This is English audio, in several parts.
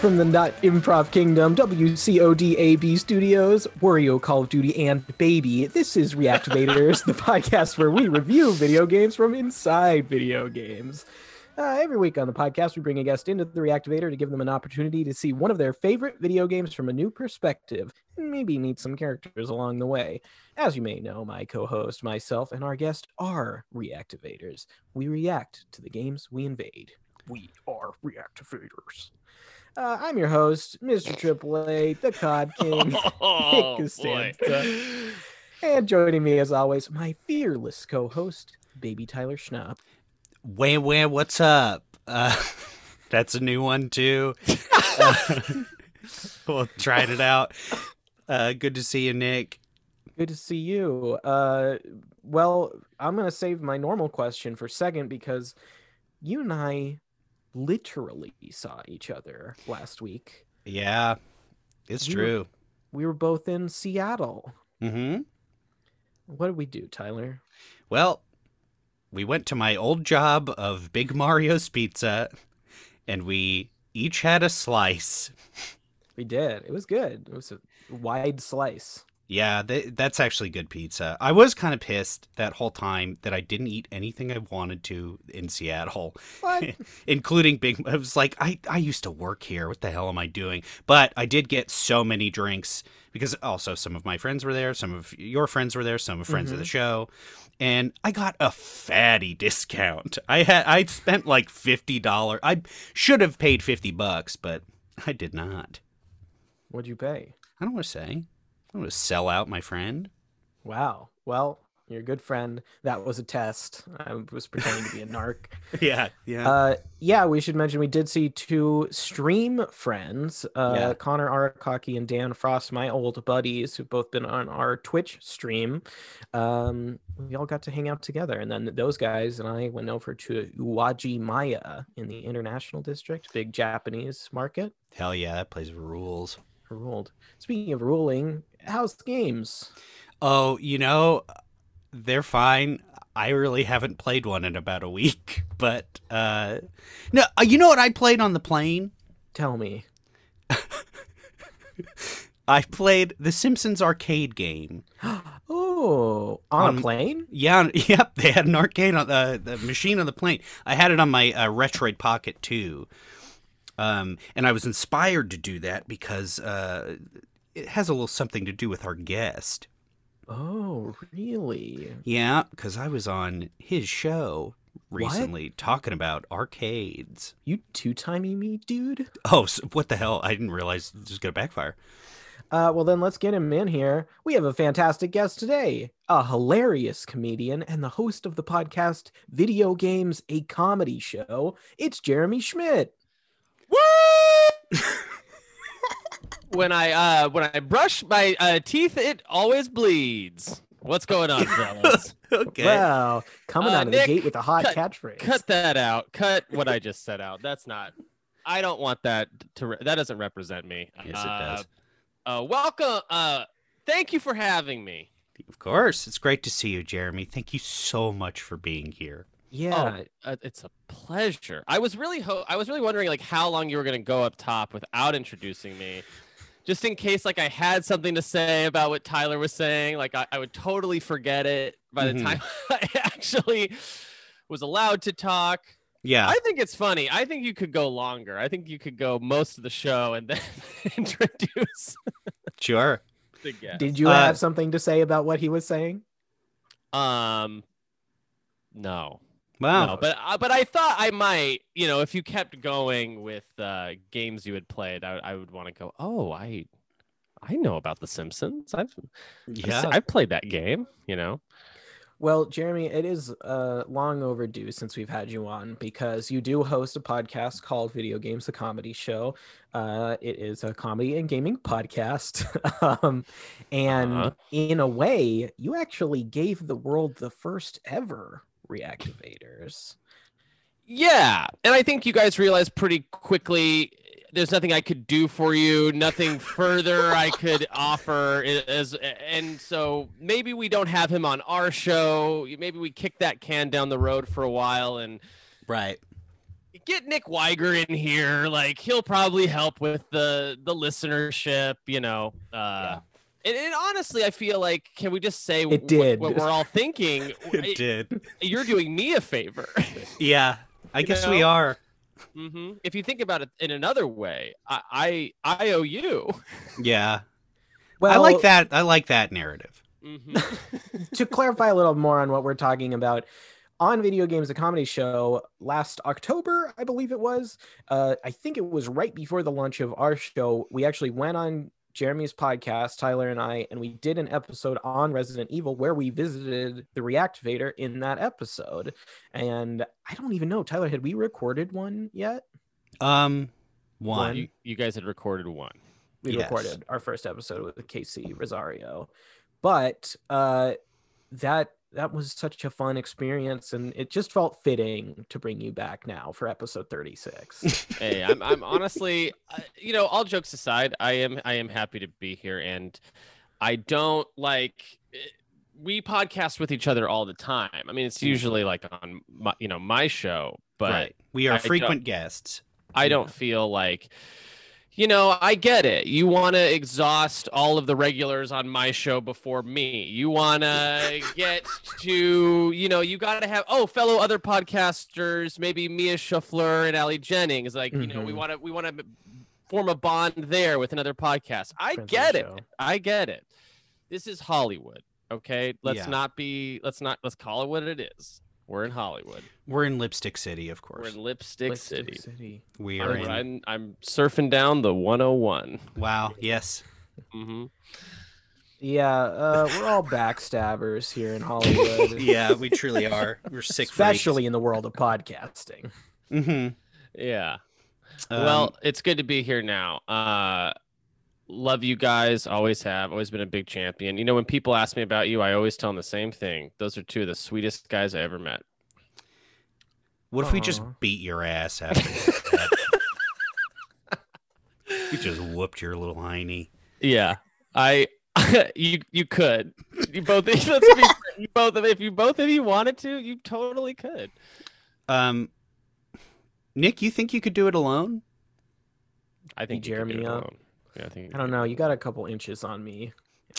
From the Not Improv Kingdom, WCODAB Studios, Wario Call of Duty, and Baby. This is Reactivaders, the podcast where we review video games from inside video games. Uh, every week on the podcast, we bring a guest into the Reactivader to give them an opportunity to see one of their favorite video games from a new perspective, and maybe meet some characters along the way. As you may know, my co host, myself, and our guest are Reactivaders. We react to the games we invade. We are Reactivaders. Uh, I'm your host, Mr. Triple A, the COD King, Oh, Nick boy. Costanza. And joining me, as always, my fearless co host, Baby Tyler Schnapp. Wham wham, what's up? Uh, that's a new one too. Uh, well, tried it out. Uh, good to see you, Nick. Good to see you. Uh, well, I'm going to save my normal question for second because you and I literally saw each other last week. Yeah, it's We were- true. We were both in Seattle. Mm-hmm. What did we do, Tyler? Well, we went to my old job of Big Mario's Pizza, and we each had a slice. We did. It was good. It was a wide slice. Yeah, th- that's actually good pizza. I was kind of pissed that whole time that I didn't eat anything I wanted to in Seattle. Including big I was like I I used to work here. What the hell am I doing? But I did get so many drinks because also some of my friends were there some of your friends were there some of friends of the mm-hmm. show and I got a fatty discount. I had I spent like $50 I should have paid 50 bucks but I did not. What'd you pay? I don't want to say I don't want to sell out my friend Wow. Well, you're a good friend. That was a test. I was pretending to be a narc. yeah yeah Uh, yeah, we should mention we did see two stream friends, uh, Yeah. Connor Arakaki and Dan Frost, my old buddies who've both been on our Twitch stream. Um, we all got to hang out together, and then those guys and I went over to Uwajimaya in the International District, big Japanese market. hell yeah that place rules Ruled. Speaking of ruling, how's the games? Oh, you know, they're fine. I really haven't played one in about a week, but uh no, uh, you know what I played on the plane? Tell me. I played the Simpsons arcade game. Oh, on On- a plane? Yeah, yep, they had an arcade on the the machine on the plane. I had it on my uh, Retroid Pocket too. Um, and I was inspired to do that because uh, it has a little something to do with our guest. Oh, really? Yeah, because I was on his show What? recently talking about arcades. You two timey me, dude? Oh, so what the hell? I didn't realize this was going to backfire. Uh, well, then let's get him in here. We have a fantastic guest today, a hilarious comedian and the host of the podcast Video Games, a Comedy Show. It's Jeremy Schmidt. when I uh when I brush my uh, teeth, it always bleeds. What's going on, fellas? Okay. Wow, coming Uh, out of Nick, the gate with a hot cut- catchphrase. Cut that out. Cut what I just said out. That's not. I don't want that to. Re- that doesn't represent me. yes, it Uh, does. Uh, welcome. Uh, thank you for having me. Of course. It's great to see you, Jeremy. Thank you so much for being here. Yeah, Oh, uh, it's a pleasure. I was really ho- I was really wondering like how long you were gonna go up top without introducing me, just in case like I had something to say about what Tyler was saying. Like I, I would totally forget it by the Mhm. time I actually was allowed to talk. Yeah. I think it's funny. I think you could go longer. I think you could go most of the show and then introduce Sure. the guest. did you Uh, have something to say about what he was saying? Um, no. Wow. No, but uh, but I thought I might, you know, if you kept going with uh, games you had played, I, I would want to go. Oh, I I know about The Simpsons. I've yeah. I've played that game. You know. Well, Jeremy, it is uh, long overdue since we've had you on because you do host a podcast called Video Games, the Comedy Show. Uh, it is a comedy and gaming podcast. um, and Uh-huh. in a way, you actually gave the world the first ever reactivaders. Yeah, and I think you guys realized pretty quickly there's nothing I could do for you, nothing further I could offer as and so maybe we don't have him on our show. Maybe we kick that can down the road for a while and right. get Nick Wiger in here. Like he'll probably help with the the listenership. You know. Uh, and, and honestly, I feel like can we just say It did. what we're all thinking? It did. You're doing me a favor. Yeah, I You guess we know? are. hmm If you think about it in another way, I I, I owe you. Yeah, Well, I like that. I like that narrative. hmm to clarify a little more on what we're talking about on video games a comedy show last october i believe it was uh, i think it was right before the launch of our show we actually went on jeremy's podcast tyler and i and we did an episode on resident evil where we visited the reactivader in that episode and i don't even know tyler had we recorded one yet Um, one. you, you guys had recorded one. we Yes. recorded our first episode with Casey Rosario. But uh that that was such a fun experience and it just felt fitting to bring you back now for episode 36. hey, I'm, I'm honestly, uh, you know, all jokes aside, I am, I am happy to be here, and I don't like. eh, We podcast with each other all the time. I mean, it's usually like on my, you know, my show, but right. We are I frequent guests. I don't feel like. You know, I get it. You want to exhaust all of the regulars on my show before me. You want to get to, you know, you got to have, oh, fellow other podcasters, maybe Mia Shuffler and Ali Jennings. Like, you know, we Mhm. want to, we want to form a bond there with another podcast. I Friends get it. show. I get it. This is Hollywood. Okay. Let's Yeah. not be, let's not, let's call it what it is. We're in Hollywood. We're in Lipstick City, of course. We're in Lipstick, Lipstick City. We I'm, are in. I'm, I'm surfing down the 101. Wow. Yes. hmm Yeah, uh we're all backstabbers here in Hollywood. Yeah, we truly are. We're sick. Especially in the world of podcasting. Mm-hmm. Yeah. well, it's good to be here now. Uh, love you guys. Always have. Always been a big champion. You know, when people ask me about you, I always tell them the same thing. Those are two of the sweetest guys I ever met. what if we just beat your ass after that? we just whooped your little hiney. Yeah. I. you you could. You both. Let's be. You both. If you both of you wanted to, you totally could. Um, Nick, you think you could do it alone? I think you could Jeremy do it up? alone. Yeah, I think. I don't know, you got a couple inches on me.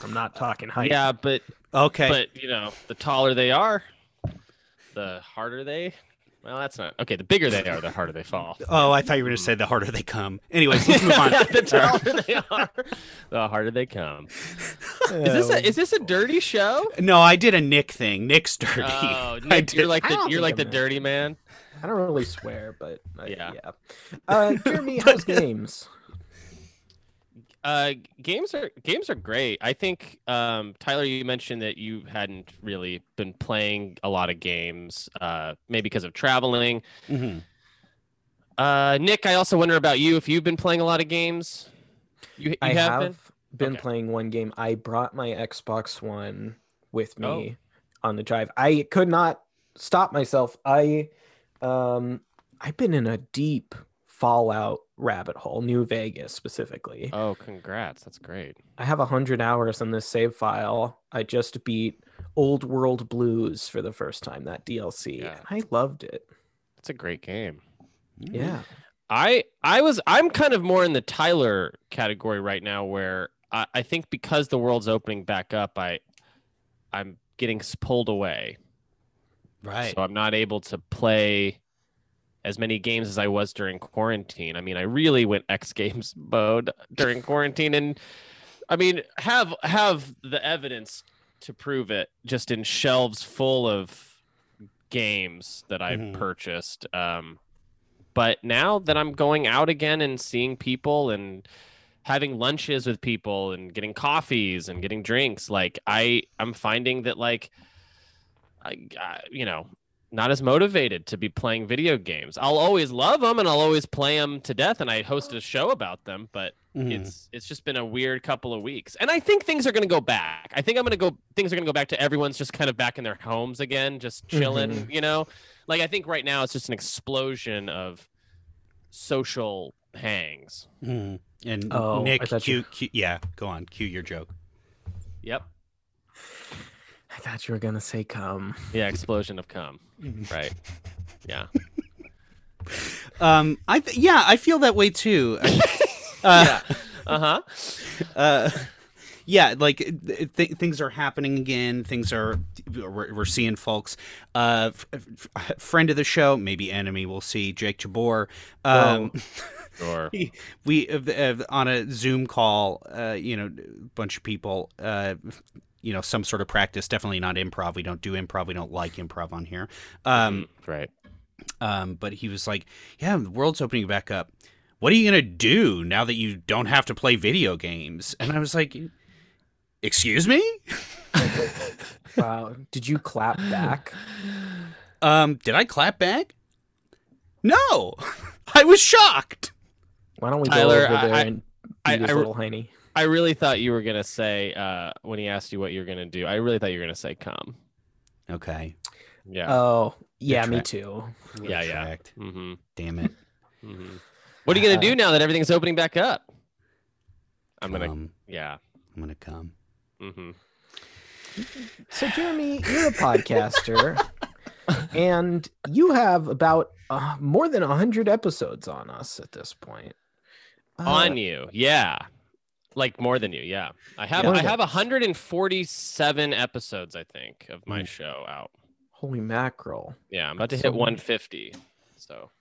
I'm not talking height. Yeah, but Okay. But you know, the taller they are, the harder they. Well, that's not okay. The bigger they are, the harder they fall. oh, I thought you were going to say the harder they come. Anyways, let's move on. the taller they are, the harder they come. Is this a is this a dirty show? No, I did a Nick thing. Nick's dirty. Oh, I Nick, did- you're like the don't you're like the I'm dirty man. I don't really swear, but uh, Yeah. yeah. Uh, Jeremy, how's games? Uh, games are games are great. I think um, Tyler, you mentioned that you hadn't really been playing a lot of games, uh, maybe because of traveling. Mhm. Uh, Nick, I also wonder about you if you've been playing a lot of games. You, you I have, have been. been, Okay. playing one game. I brought my Xbox One with Oh. me on the drive. I could not stop myself. I um I've been in a deep Fallout rabbit hole, New Vegas specifically. Oh, congrats! That's great. I have a hundred hours in this save file. I just beat Old World Blues for the first time, that DLC. Yeah. and I loved it. It's a great game. Yeah. I I was I'm kind of more in the Tyler category right now, where I, I think because the world's opening back up, I I'm getting pulled away, Right. so I'm not able to play as many games as I was during quarantine. I mean, I really went X Games mode during quarantine, and I mean have have the evidence to prove it, just in shelves full of games that I Mhm. purchased. Um, but now that I'm going out again and seeing people and having lunches with people and getting coffees and getting drinks, like I I'm finding that like I, I you know not as motivated to be playing video games. I'll always love them and I'll always play them to death and I host a show about them, but Mhm. it's it's just been a weird couple of weeks. And I think things are going to go back. I think I'm going to go things are going to go back to everyone's just kind of back in their homes again, just chilling, you know? Like I think right now it's just an explosion of social hangs. Mhm. And Oh, Nick, thought cue, you- cue, yeah, go on, cue your joke. Yep. I thought you were gonna say come. Yeah, explosion of cum. Right. Yeah. Um, I th- yeah, I feel that way too. uh, Uh huh. uh, yeah, like th- th- things are happening again. Things are we're, we're seeing folks. Uh, f- f- friend of the show, maybe enemy. We'll see. Jake Jabor. Um, Sure. we, we uh, uh, on a Zoom call. Uh, you know, a bunch of people. Uh, you know, some sort of practice. Definitely not improv. We don't do improv. We don't like improv on here. Um, right. um, but he was like, "Yeah, the world's opening back up. What are you gonna do now that you don't have to play video games?" And I was like, "Excuse me." Wow. Did you clap back? Um, did I clap back? No, I was shocked. Why don't we Tyler, go over there I- and I- beat his I- little hiney? I really thought you were gonna say uh, when he asked you what you're gonna do. I really thought you were gonna say come. Okay. Yeah. Oh, yeah, me too. yeah. Yeah. Tracked. Mm-hmm. Damn it. Mm-hmm. What are you gonna do now that everything's opening back up? I'm gonna. Um, Yeah. I'm gonna come. Mm-hmm. So, Jeremy, you're a podcaster, and you have about uh, more than 100 episodes on us at this point. Uh, On you. Yeah. Like more than you. Yeah. I have. More I have 147 episodes. I think of my Mm. show out. Holy mackerel. Yeah. I'm about to hit many. 150. So.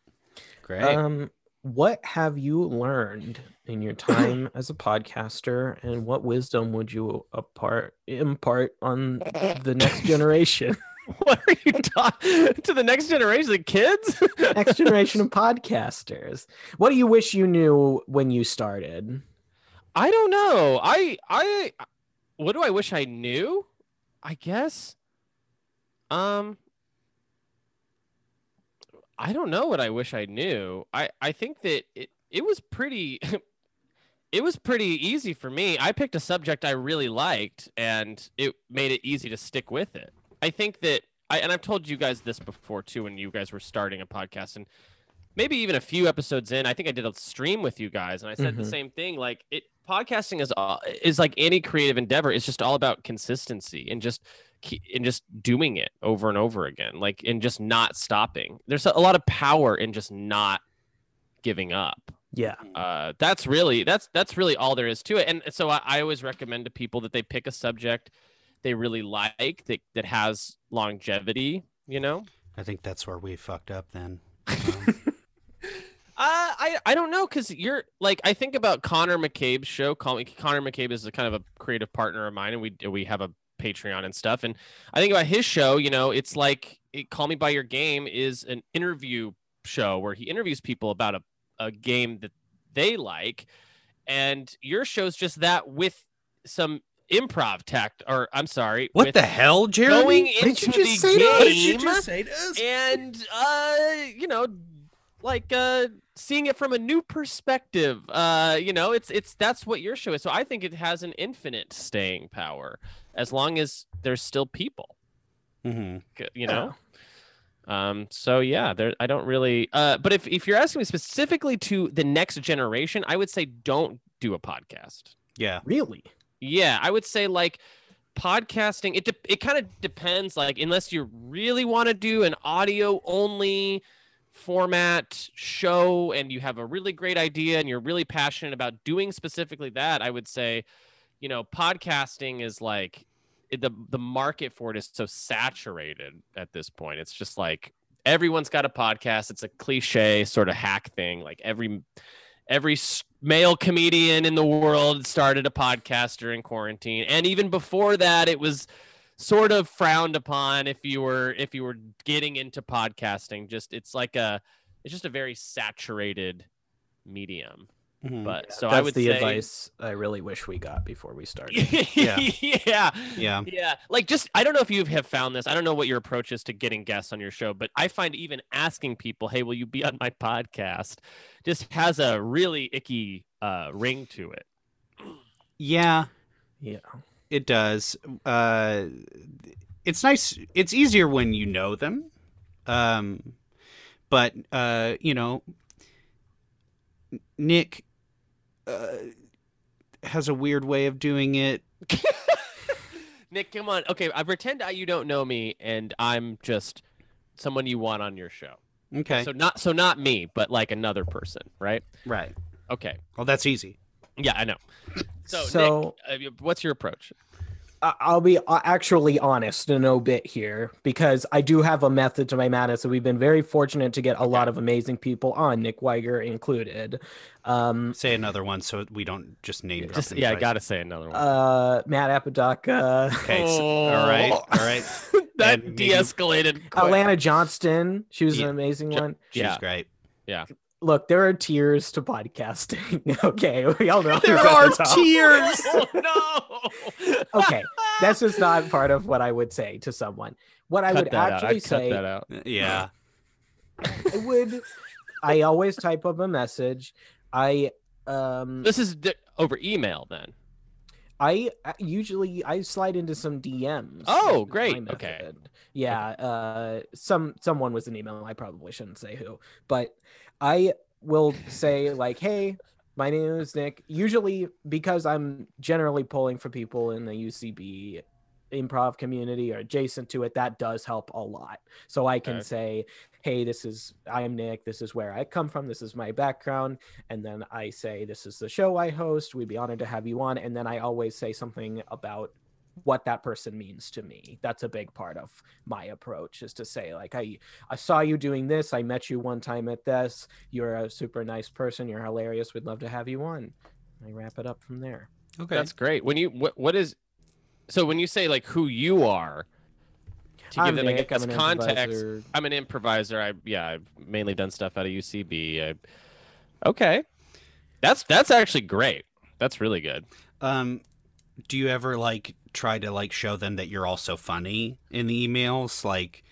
Great. Um, what have you learned in your time as a podcaster, and what wisdom would you impart impart on the next generation, What are you talking to the next generation? of kids? next generation of podcasters? What do you wish you knew when you started? I don't know. I I what do I wish I knew? I guess. Um I don't know what I wish I knew. I I think that it it was pretty it was pretty easy for me. I picked a subject I really liked and it made it easy to stick with it. I think that I and I've told you guys this before too when you guys were starting a podcast and maybe even a few episodes in, I think I did a stream with you guys, and I said Mhm. the same thing. Like it, podcasting is all, is like any creative endeavor. It's just all about consistency and just and just doing it over and over again, like and just not stopping. There's a, a lot of power in just not giving up. Yeah. Uh, that's really that's that's really all there is to it. And so I, I always recommend to people that they pick a subject they really like that that has longevity. You know. I think that's where we fucked up then. Um, Uh, I I don't know because you're like I think about Connor McCabe's show. Connor McCabe is a kind of a creative partner of mine, and we we have a Patreon and stuff. And I think about his show. You know, it's like it, Call Me by Your Game is an interview show where he interviews people about a a game that they like, and your show's just that with some improv tact. Or I'm sorry, what the hell, Jeremy? going into you just the say to us? What did you game just say to us? and uh you know like uh seeing it from a new perspective uh you know it's it's that's what your show is so i think it has an infinite staying power as long as there's still people Mhm. you know um so yeah there i don't really uh but if if you're asking me specifically to the next generation i would say don't do a podcast Yeah. Really? yeah, I would say like podcasting. It de- it kind of depends. Like unless you really want to do an audio only format show and you have a really great idea and you're really passionate about doing specifically that, I would say, you know, podcasting is like the the market for it is so saturated at this point. It's just like everyone's got a podcast. It's a cliche sort of hack thing. Like every every male comedian in the world started a podcast during quarantine and even before that it was sort of frowned upon if you were if you were getting into podcasting just it's like a it's just a very saturated medium Mhm. but so That's i would the say advice I really wish we got before we started. yeah yeah yeah. yeah like just i don't know if you have found this i don't know what your approach is to getting guests on your show but i find even asking people hey will you be on my podcast just has a really icky uh ring to it Yeah. Yeah. It does. Uh, it's nice. It's easier when you know them. Um, but uh, you know, Nick uh, has a weird way of doing it. nick come on okay i pretend I- you don't know me and i'm just someone you want on your show Okay. So not so not me, but like another person, right? right. Okay. Well, that's easy. Yeah, I know. So, So- Nick, uh, what's your approach? I- I'll be uh, actually honest in no bit here because I do have a method to my madness. And we've been very fortunate to get a lot of amazing people on, Nick Wiger included. Um, Say another one so we don't just name drop Just yeah, I gotta say another one. uh, Matt Apodaca, Okay. so- all right. All right. that and maybe- de-escalated. quick. Alana Johnston. She was Yeah. an amazing Jo- one. She's great. Yeah. great. Look, there are tiers to podcasting. okay, we all know There are the top. tears. Oh no. Okay, That's just not part of what I would say to someone. What I cut would that out. actually I'd cut say that out. Yeah. I would I always type up a message. I um This is di- over email then. I uh, usually I slide into some DMs. Oh, great. Okay. method. Yeah, uh some someone was an email. I probably shouldn't say who, but I will say like, "Hey, my name is Nick." Usually because I'm generally pulling for people in the UCB improv community or adjacent to it, that does help a lot. So I can Okay. say, "Hey, this is I'm Nick. This is where I come from. This is my background." and then I say, "This is the show I host. We'd be honored to have you on." And then I always say something about what that person means to me. That's a big part of my approach is to say like I I saw you doing this. I met you one time at this. You're a super nice person. You're hilarious. We'd love to have you on. I wrap it up from there. Okay. That's great. When you what what is so when you say like who you are to give I'm them Nick, I guess I'm context. improviser. I'm an improviser. I yeah, I've mainly done stuff out of UCB. I, okay. That's that's actually great. That's really good. Um, do you ever like try to like show them that you're also funny in the emails? Like,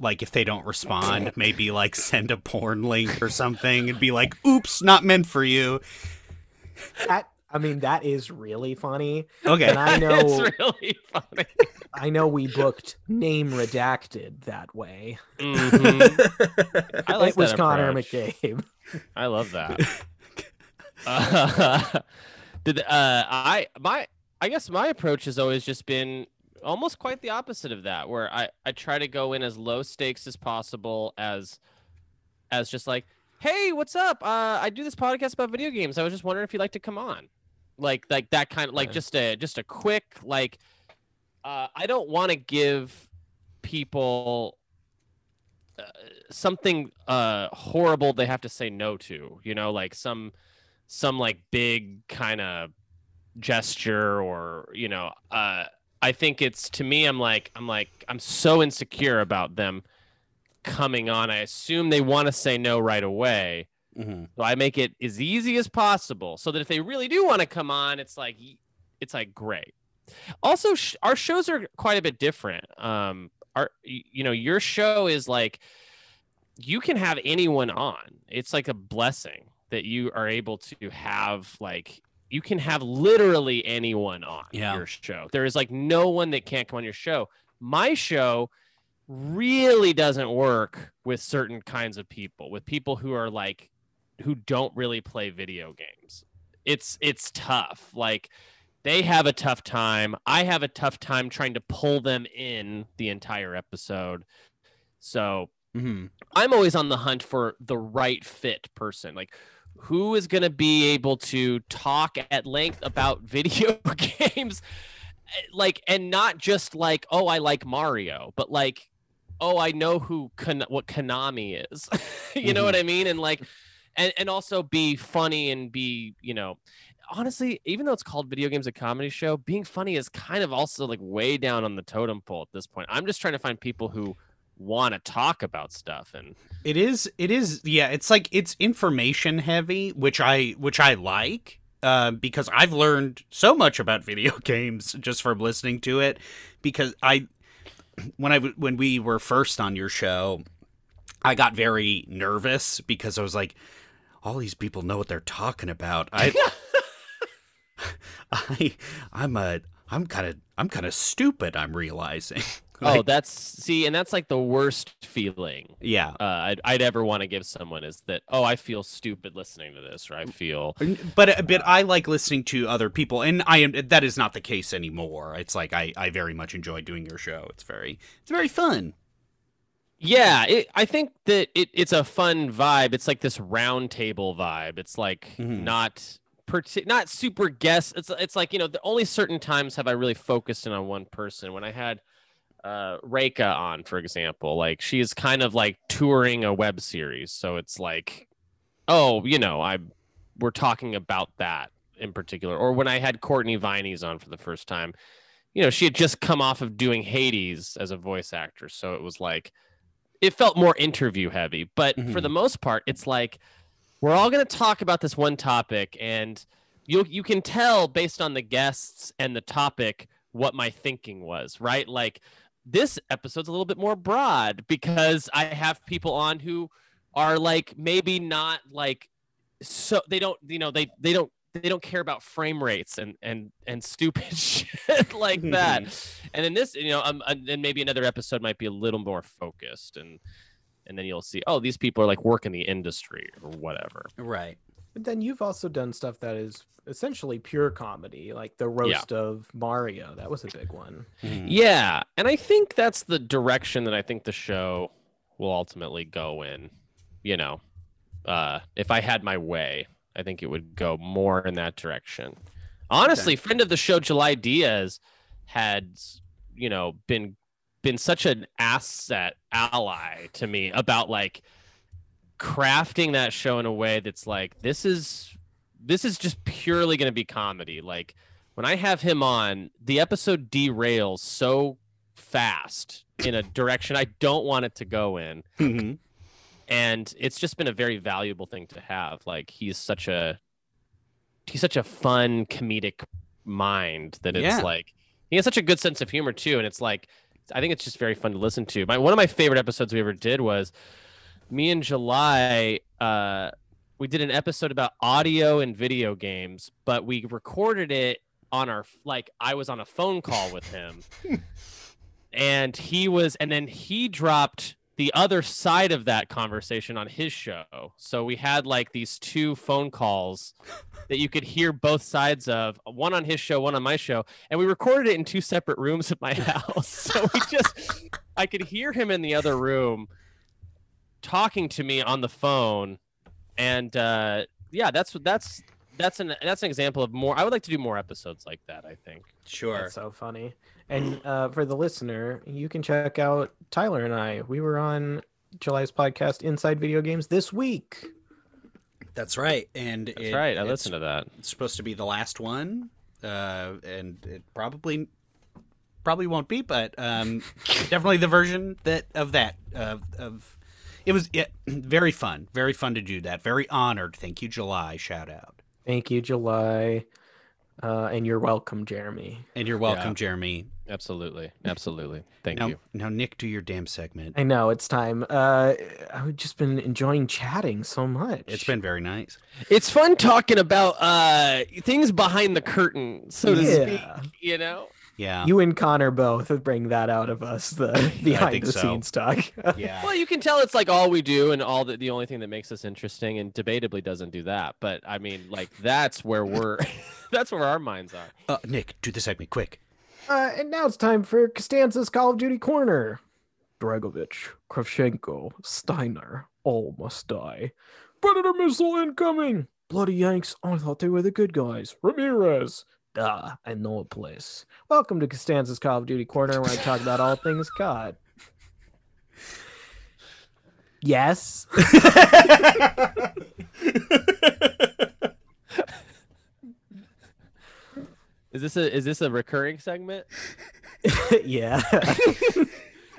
like if they don't respond, maybe like send a porn link or something and be like, "Oops, not meant for you." That I mean that is really funny. Okay. And I know it's really funny. I know we booked name redacted that way. Mhm. I like it was that Connor approach. McCabe. I love that. Uh, did uh, I my I guess my approach has always just been almost quite the opposite of that, where I I try to go in as low stakes as possible, as as just like, hey, what's up? Uh, I do this podcast about video games. I was just wondering if you'd like to come on, like like that kind of like Okay. just a just a quick like. Uh, I don't want to give people uh, something uh horrible they have to say no to you know like some some like big kind of gesture or you know uh i think it's to me i'm like i'm like i'm so insecure about them coming on. I assume they want to say no right away. Mhm. so i make it as easy as possible so that if they really do want to come on it's like it's like great. Also sh- our shows are quite a bit different. Um our you know your show is like you can have anyone on. It's like a blessing that you are able to have like you can have literally anyone on Yeah. your show. There is like no one that can't come on your show. My show really doesn't work with certain kinds of people with people who are like who don't really play video games. It's it's tough. Like they have a tough time. I have a tough time trying to pull them in the entire episode. So Mhm. i'm always on the hunt for the right fit person. Like who is going to be able to talk at length about video games eh, like and not just like oh i like mario but like oh i know who Kon- what konami is. You know what i mean? And like and, and also be funny and be you know honestly even though it's called video games a comedy show being funny is kind of also like way down on the totem pole at this point. I'm just trying to find people who want to talk about stuff and It is. It is. Yeah. It's like it's information heavy, which I which I like. Uh, because I've learned so much about video games just from listening to it. Because I, when i when we were first on your show, I got very nervous because I was like, all these people know what they're talking about. I, I, I'm a, I'm kind of, I'm kind of stupid. I'm realizing. oh Like, that's see and that's like the worst feeling yeah. uh, I'd, I'd ever want to give someone is that oh i feel stupid listening to this or i feel but but I like listening to other people, and I am that is not the case anymore. It's like I I very much enjoy doing your show. It's very it's very fun. Yeah, it, I think that it, it's a fun vibe. It's like this round table vibe. It's like Mhm. not not super guess. It's it's like you know the only certain times have I really focused in on one person. When I had uh Reika on, for example, like she's kind of like touring a web series, so it's like, oh, you know, I we're talking about that in particular. Or when I had Courtney Viney's on for the first time, you know, she had just come off of doing Hades as a voice actor, so it was like it felt more interview heavy. But for Mhm. the most part, it's like we're all going to talk about this one topic, and you you can tell based on the guests and the topic what my thinking was, right? Like this episode's a little bit more broad because I have people on who are like maybe not like so they don't you know they they don't they don't care about frame rates and and and stupid shit like that. And then this you know um, and then maybe another episode might be a little more focused and and then you'll see oh these people are like work in the industry or whatever. Right. But then you've also done stuff that is essentially pure comedy, like the roast of Mario. That was a big one. Mhm. yeah and i think that's the direction that i think the show will ultimately go in you know uh if i had my way i think it would go more in that direction honestly friend of the show july diaz had you know been been such an asset ally to me about like crafting that show in a way that's like this is this is just purely going to be comedy. Like when i have him on the episode derails so fast in a direction i don't want it to go in. Mhm. and it's just been a very valuable thing to have. Like he's such a he's such a fun comedic mind that it's Yeah. like he has such a good sense of humor too. And it's like i think it's just very fun to listen to. My one of my favorite episodes we ever did was me and july uh we did an episode about audio and video games but we recorded it on our like i was on a phone call with him. And he was and then he dropped the other side of that conversation on his show. So we had like these two phone calls that you could hear both sides of one on his show one on my show. And we recorded it in two separate rooms at my house. So we just i could hear him in the other room talking to me on the phone and uh yeah that's that's that's an that's an example of more i would like to do more episodes like that i think Sure. That's so funny. And uh, for the listener, you can check out Tyler and I. We were on July's podcast, Inside Video Games, this week. That's right. And that's it- right i listened to that It's supposed to be the last one, uh, and it probably probably won't be, but um, definitely the version that of that of of it was yeah, very fun, very fun to do that. Very honored. Thank you, July. Shout out, Thank you, July. Uh, and you're welcome, Jeremy. and you're welcome, Yeah. Jeremy. absolutely absolutely thank now, you now, Nick, do your damn segment. I know it's time. Uh, I've just been enjoying chatting so much. It's been very nice. It's fun talking about uh things behind the curtain, so to speak. You know. Yeah, You and Connor both bring that out of us, the behind the so. scenes talk. yeah. Well, you can tell it's like all we do, and all the the only thing that makes us interesting, and debatably doesn't do that. But I mean, like that's where we're, that's where our minds are. Uh, Nick, do the segment quick. Uh, and now it's time for Costanza's Call of Duty Corner. Dragovich, Kravchenko, Steiner, all must die. Predator missile incoming! Bloody Yanks, I thought they were the good guys. Ramirez! Duh, I know a place. Welcome to Costanza's Call of Duty Corner where I talk about all things COD. Yes. Is this a is this a recurring segment? yeah.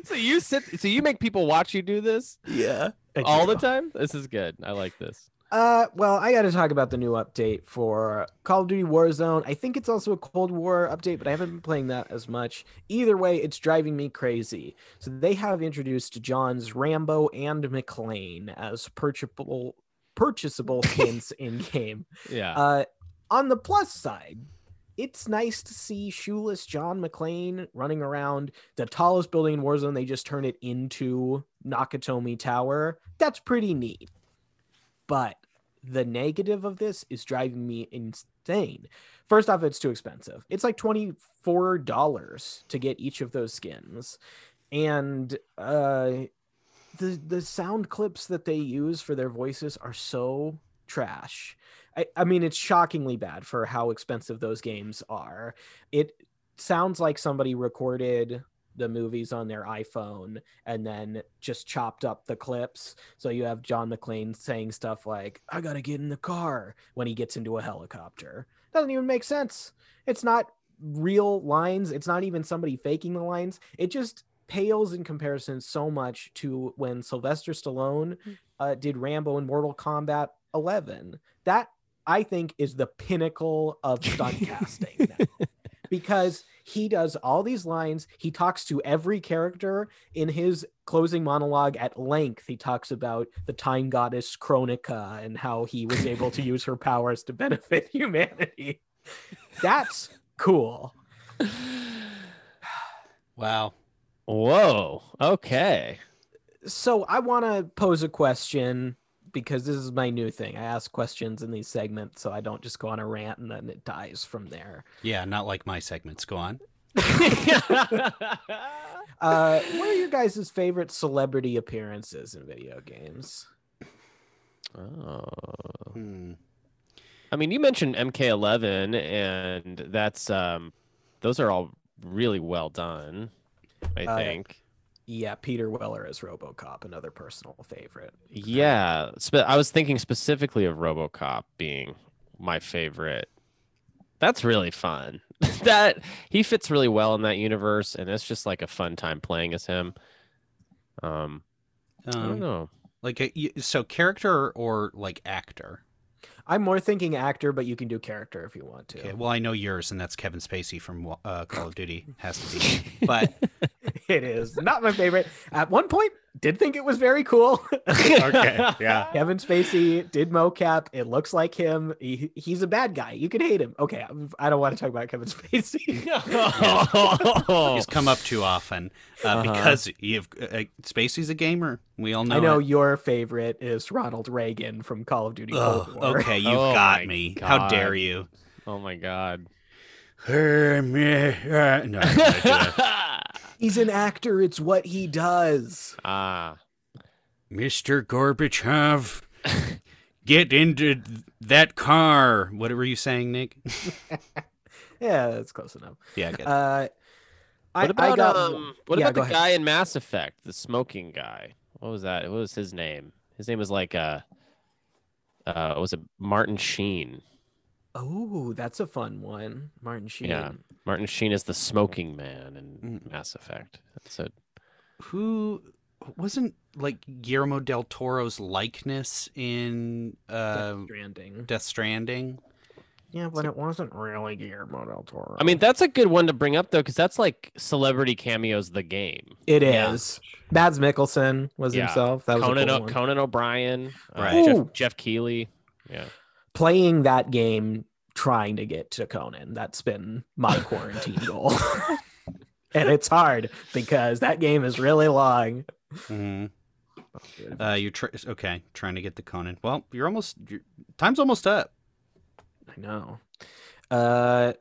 So you sit, so you make people watch you do this yeah. All the time. This is good. I like this. Uh, well, I got to talk about the new update for Call of Duty Warzone. I think it's also a Cold War update, but I haven't been playing that as much. Either way, it's driving me crazy. So they have introduced John's Rambo and McClane as purchasable purchasable skins in game. Yeah. Uh, on the plus side, it's nice to see shoeless John McClane running around the tallest building in Warzone. They just turn it into Nakatomi Tower. That's pretty neat. But the negative of this is driving me insane. First off, it's too expensive. It's like $24 to get each of those skins. And uh the the sound clips that they use for their voices are so trash. I, I mean, it's shockingly bad for how expensive those games are. It sounds like somebody recorded the movies on their iPhone and then just chopped up the clips. So you have John McClane saying stuff like, I gotta get in the car when he gets into a helicopter. Doesn't even make sense. It's not real lines. It's not even somebody faking the lines. It just pales in comparison so much to when Sylvester Stallone uh, did Rambo in Mortal Kombat 11. That I think is the pinnacle of stunt casting now. because he does all these lines. He talks to every character in his closing monologue at length. He talks about the time goddess Kronika and how he was able to use her powers to benefit humanity. That's cool. Wow. Whoa. Okay. So I want to pose a question because this is my new thing. I ask questions in these segments so I don't just go on a rant and then it dies from there. Yeah, not like my segments. Go on. Uh, what are your guys' favorite celebrity appearances in video games? oh. Hmm. I mean, you mentioned MK11, and that's um, those are all really well done. I Uh, think. Yeah, Peter Weller as RoboCop, another personal favorite. Yeah, I was thinking specifically of RoboCop being my favorite. That's really fun. that he fits really well in that universe, and it's just like a fun time playing as him. Um, I don't Um, know. like a, y- so character or like actor. I'm more thinking actor, but you can do character if you want to. Okay, well I know yours, and that's Kevin Spacey from uh, Call of Duty. Has to be, but it is not my favorite. At one point, did think it was very cool. okay, yeah. Kevin Spacey did mocap. It looks like him. He, he's a bad guy. You can hate him. Okay, I'm- I don't want to talk about Kevin Spacey. He's come up too often uh, Uh-huh. because you have uh, Spacey's a gamer. We all know. I know it. your favorite is Ronald Reagan from Call of Duty. Cold Ugh, War. okay, you've Oh got my me. How dare you? oh my god. no, He's an actor. It's what he does. ah. Mr. Gorbachev, get into that car. What were you saying, Nick? Yeah, that's close enough. yeah, good. Uh, I, What about I got, um? What yeah, about the ahead. guy in Mass Effect, the smoking guy? What was that? What was his name? His name was like uh, uh, was it Martin Sheen? Oh, that's a fun one. Martin Sheen. Yeah. Martin Sheen is the smoking man in Mm. Mass Effect. That's it. Who wasn't like Guillermo del Toro's likeness in Death uh, Stranding. Death Stranding? Yeah, but it wasn't really Guillermo del Toro. I mean, that's a good one to bring up though, because that's like celebrity cameos. The game. it Yeah. is. Mads Mikkelsen was Yeah. himself. That was Conan, a cool o- one. Conan O'Brien. uh, Right. Ooh. Jeff, Jeff Keighley. Yeah. Playing that game, trying to get to Conan. That's been my quarantine goal. and it's hard because that game is really long. hmm Uh, you're tr- okay. Trying to get the Conan. Well, you're almost. Your time's almost up. I know. Uh,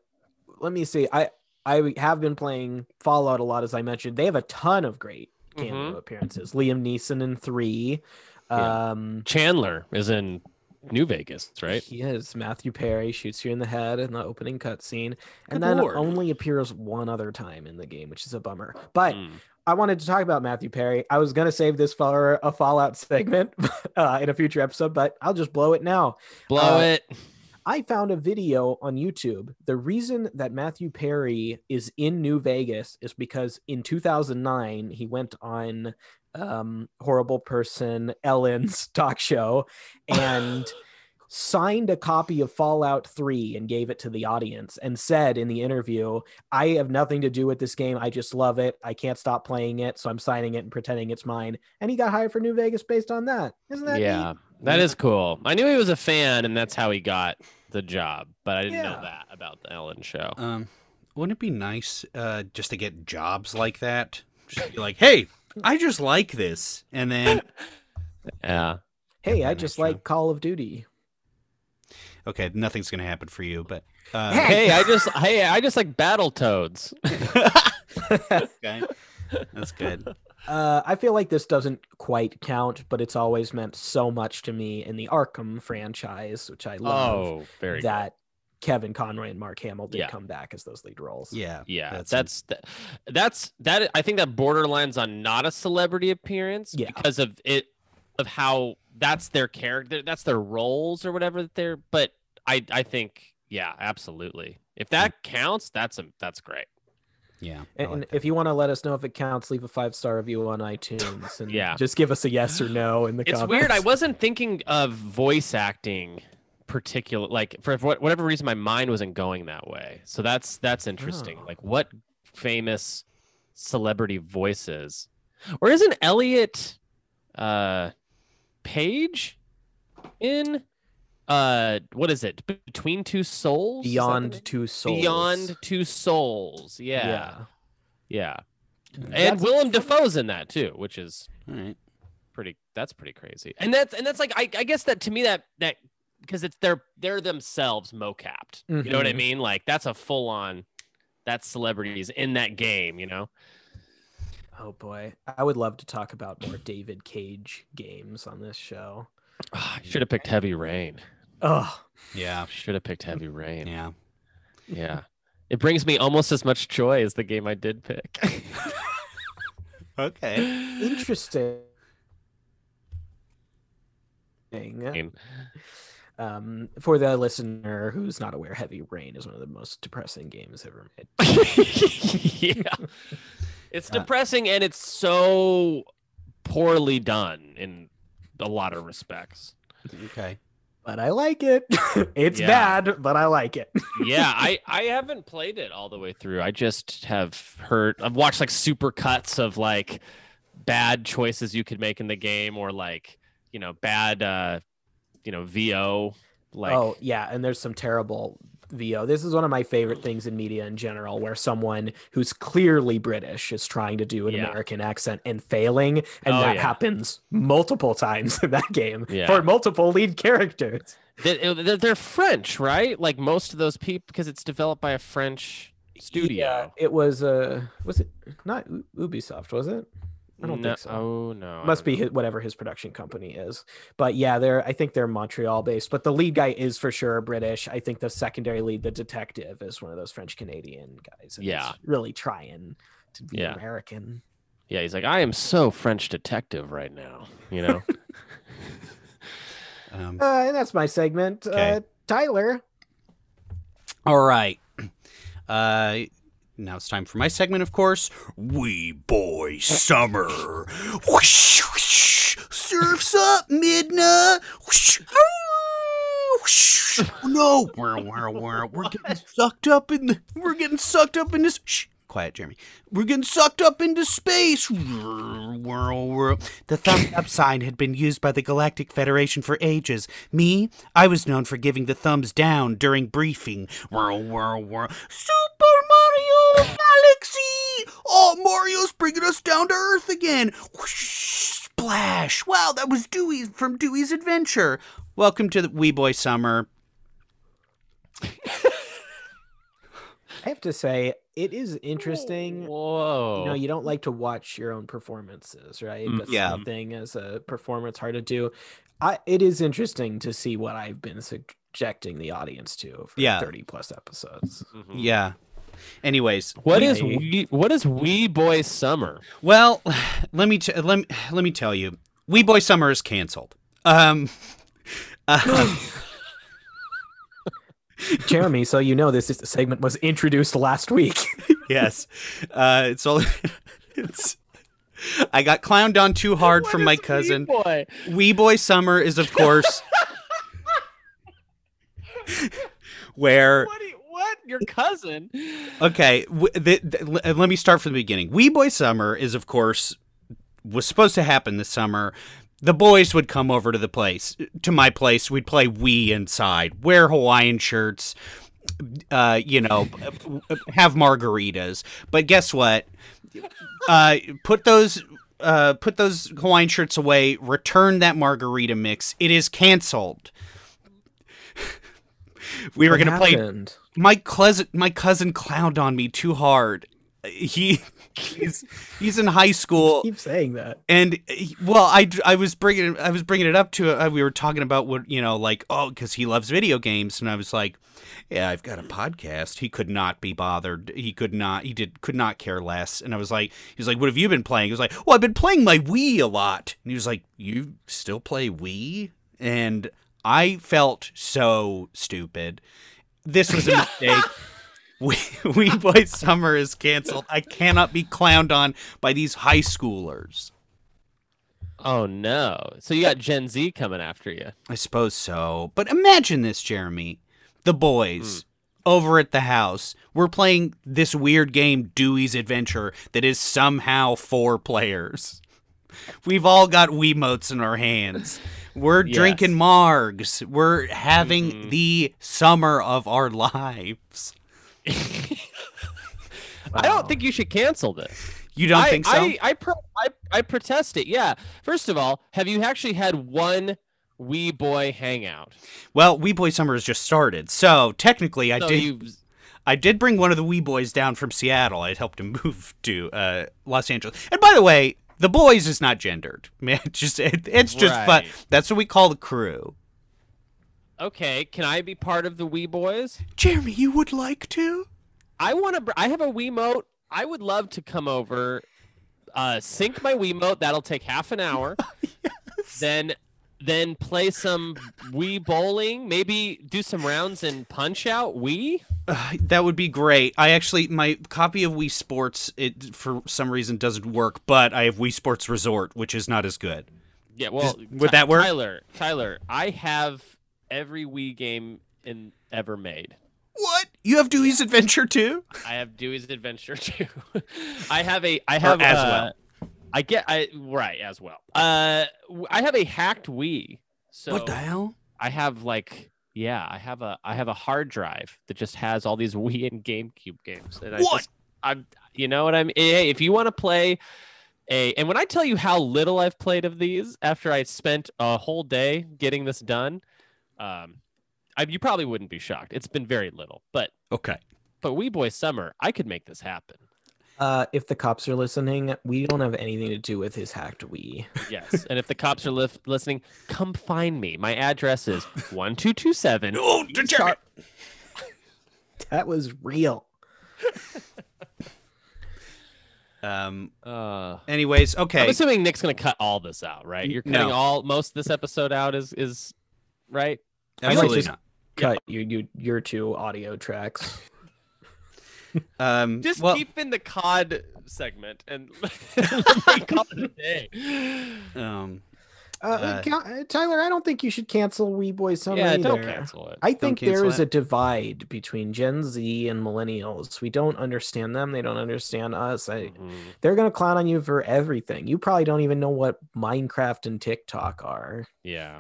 let me see. I I have been playing Fallout a lot, as I mentioned. They have a ton of great cameo Mhm. appearances. Liam Neeson in three. Yeah. Um, Chandler is in New Vegas, right? He is. Matthew Perry shoots you in the head in the opening cutscene, and then lord. only appears one other time in the game, which is a bummer. But Mm. I wanted to talk about Matthew Perry. I was gonna save this for a Fallout segment uh, in a future episode, but I'll just blow it now. Blow Uh, it. I found a video on YouTube. The reason that Matthew Perry is in New Vegas is because in 2009 he went on um, horrible person Ellen's talk show and signed a copy of Fallout 3 and gave it to the audience and said in the interview, "I have nothing to do with this game. I just love it. I can't stop playing it, so I'm signing it and pretending it's mine." And he got hired for New Vegas based on that. Isn't that Yeah, neat? that is cool. I knew he was a fan, and that's how he got the job, but I didn't Yeah. know that about the Ellen show. Um, wouldn't it be nice uh, just to get jobs like that? Just be like, hey, I just like this, and then Yeah. Hey, I Yeah, just true. like Call of Duty. okay, nothing's gonna happen for you, but uh, Hey, I just hey, I just like battle toads. okay, that's good. Uh, I feel like this doesn't quite count, but it's always meant so much to me in the Arkham franchise, which I love. Oh, very that Kevin Conroy and Mark Hamill did Yeah. come back as those lead roles. Yeah. Yeah, That's that's that's that's that. I think that borderlines on not a celebrity appearance Yeah. because of it of how that's their character, that's their roles or whatever that they're. But I I think yeah, absolutely. If that mm. counts, that's a that's great. Yeah. I And, like if you want to let us know if it counts, leave a five star review on iTunes and Yeah. just give us a yes or no in the It's comments. weird. I wasn't thinking of voice acting particular like for whatever reason my mind wasn't going that way. So that's that's interesting. Oh. Like what famous celebrity voices? Or isn't Elliot uh Page in uh what is it? Between Two Souls? Is that the name? Beyond Two Souls. Beyond Two Souls. Yeah. Yeah. Yeah. And Willem Dafoe's in that too, which is All right. pretty that's pretty crazy and that's and that's like i, I guess that to me that that because it's they're they're themselves mocapped you know what i Mhm. mean like that's a full on that's celebrities in that game you know Oh boy. I would love to talk about more David Cage games on this show. Ah, should have picked heavy rain Oh, Yeah. should have picked heavy rain Yeah. yeah it brings me almost as much joy as the game i did pick Okay. interesting. Mean, Um, for the listener who's not aware, Heavy Rain is one of the most depressing games ever made. yeah it's Uh, depressing and it's so poorly done in a lot of respects Okay. But I like it. it's Yeah. bad, but I like it. yeah, I I haven't played it all the way through. I just have heard I've watched like super cuts of like bad choices you could make in the game or like, you know, bad uh you know, VO like oh yeah, and there's some terrible VO. This is one of my favorite things in media in general, where someone who's clearly British is trying to do an Yeah. American accent and failing, and Oh, that yeah. happens multiple times in that game Yeah. for multiple lead characters. they, they're, they're French, right? Like most of those people because it's developed by a French studio. Yeah, it was uh was it not Ubisoft, was it? I don't no, think so. Oh no. Must be his, whatever his production company is. But yeah, they're I think they're Montreal based, but the lead guy is for sure British. I think the secondary lead, the detective, is one of those French Canadian guys. and he's Yeah. really trying to be Yeah. American. Yeah, he's like, I am so French detective right now. You know? Um, Uh, and that's my segment. Okay. Uh, Tyler, all right. Uh, now it's time for my segment, of course. Wee boy summer. Whoosh, whoosh. Surfs up, Midna. Whoosh, no, we're, we're, we're, we're getting sucked up in the. We're getting sucked up in this. Shh. Quiet, Jeremy. We're getting sucked up into space. The thumbs up sign had been used by the Galactic Federation for ages. Me, I was known for giving the thumbs down during briefing. Whirl, whirl, whirl. Super Mario Galaxy! Oh, Mario's bringing us down to Earth again. Whoosh, splash! Wow, that was Dewy from Dewy's Adventure. Welcome to the Wee Boy Summer. I have to say it is interesting. Whoa. You know, you don't like to watch your own performances, right? Mm, That's yeah. something as a performer it's hard to do. I it is interesting to see what I've been subjecting the audience to for Yeah. 30 plus episodes. Mhm. Yeah. Anyways, What is Wee- wee what is wee boy summer? Well, let me t- let me let me tell you, Wee Boy Summer is canceled. Um, uh, Jeremy, so you know this is, segment was introduced last week. yes, uh, it's all. It's. I got clowned on too hard from my cousin. boy. Wee Boy Summer is, of course, where What? do you- what? Your cousin? Okay, w- the, the, l- let me start from the beginning. Wee Boy Summer is, of course, was supposed to happen this summer. The boys would come over to the place, to my place. We'd play Wii inside, wear Hawaiian shirts, uh, you know, have margaritas. But guess what? Uh, put those. Uh, put those Hawaiian shirts away. Return that margarita mix. It is canceled. we were gonna play happened? My cousin my cousin clowned on me too hard. He he's he's in high school. Keep saying that. and he- well I, I was bringing it- I was bringing it up to uh, we were talking about what you know like oh because he loves video games. And I was like yeah I've got a podcast. He could not be bothered. He could not he did could not care less. And I was like he was like what have you been playing? He was like well I've been playing my Wii a lot. And he was like you still play Wii? And I felt so stupid this was a mistake we we boy summer is canceled. I cannot be clowned on by these high schoolers. Oh no! So you got Gen Z coming after you. I suppose so. But imagine this, Jeremy. The boys hmm. over at the house. We're playing this weird game, Dewy's Adventure, that is somehow four players. We've all got Wiimotes in our hands. We're Yes. drinking margs. We're having Mhm. the summer of our lives. I don't think you should cancel this. You don't I, think so? I I, pro- I I protest it. Yeah. First of all, have you actually had one wee boy hangout? well, Wee Boy Summer has just started. So technically I So did you I did bring one of the wee boys down from Seattle. I helped him move to uh, Los Angeles. And by the way, the boys is not gendered. Man, it's just it, it's just fun. That's what we call the crew. okay? Can I be part of the wee boys? Jeremy, you would like to? I want to. Br- I have a Wiimote. I would love to come over, uh, sync my Wiimote. That'll take half an hour. Then, then play some Wii bowling. Maybe do some rounds in Punch Out Wii. Uh, that would be great. I actually my copy of Wii Sports it for some reason doesn't work, but I have Wii Sports Resort, which is not as good. Yeah. Well, Does- would Ty- that work? Tyler, Tyler, I have every Wii game in ever made. What? You have Dewy's Adventure too? I have Dewy's Adventure too. I have a. I have as uh, well. I get. I right as well. Uh, I have a hacked Wii. So what the hell? I have like yeah, I have a I have a hard drive that just has all these Wii and GameCube games. And I What? just I'm you know what I'm. Hey, if you want to play a and when I tell you how little I've played of these after I spent a whole day getting this done, um I, you probably wouldn't be shocked. It's been very little. But Okay. but Wii Boy Summer, I could make this happen. Uh, if the cops are listening, we don't have anything to do with his hacked Wii. Yes. and if the cops are lif- listening, come find me. My address is 1227 Oh, Jeremy. That was real. Um. Uh Anyways, okay. I'm assuming Nick's gonna cut all this out, right? You're cutting No. all most of this episode out is is right? might Absolutely just- not. Cut you, you your two audio tracks. Um. Just well, keep in the COD segment and call it a day. um. Uh, Uh, ca- uh, Tyler, I don't think you should cancel Wee Boy Summer yeah, either. don't cancel it. I think there cancel is it. a divide between Gen Z and millennials. We don't understand them. They don't understand us. I, Mhm. they're gonna clown on you for everything. You probably don't even know what Minecraft and TikTok are. Yeah.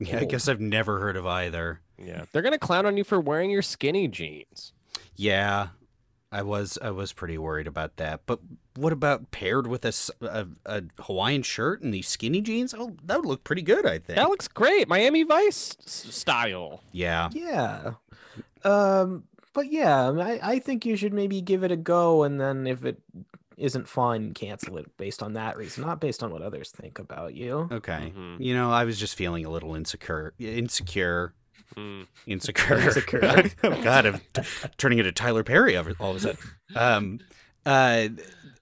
Yeah, I guess I've never heard of either. Yeah. They're gonna clown on you for wearing your skinny jeans. Yeah, I was I was pretty worried about that. But what about paired with a a Hawaiian shirt and these skinny jeans? Oh, that would look pretty good, I think. That looks great. Miami Vice style. yeah. Yeah. Um, but yeah, I, I think you should maybe give it a go, and then if it isn't fun, cancel it based on that reason, not based on what others think about you. Okay. Mhm. You know, I was just feeling a little insecure. Insecure. Mm. Insecure. Insecure. oh God, I'm t- turning into Tyler Perry all of a sudden. Um, uh,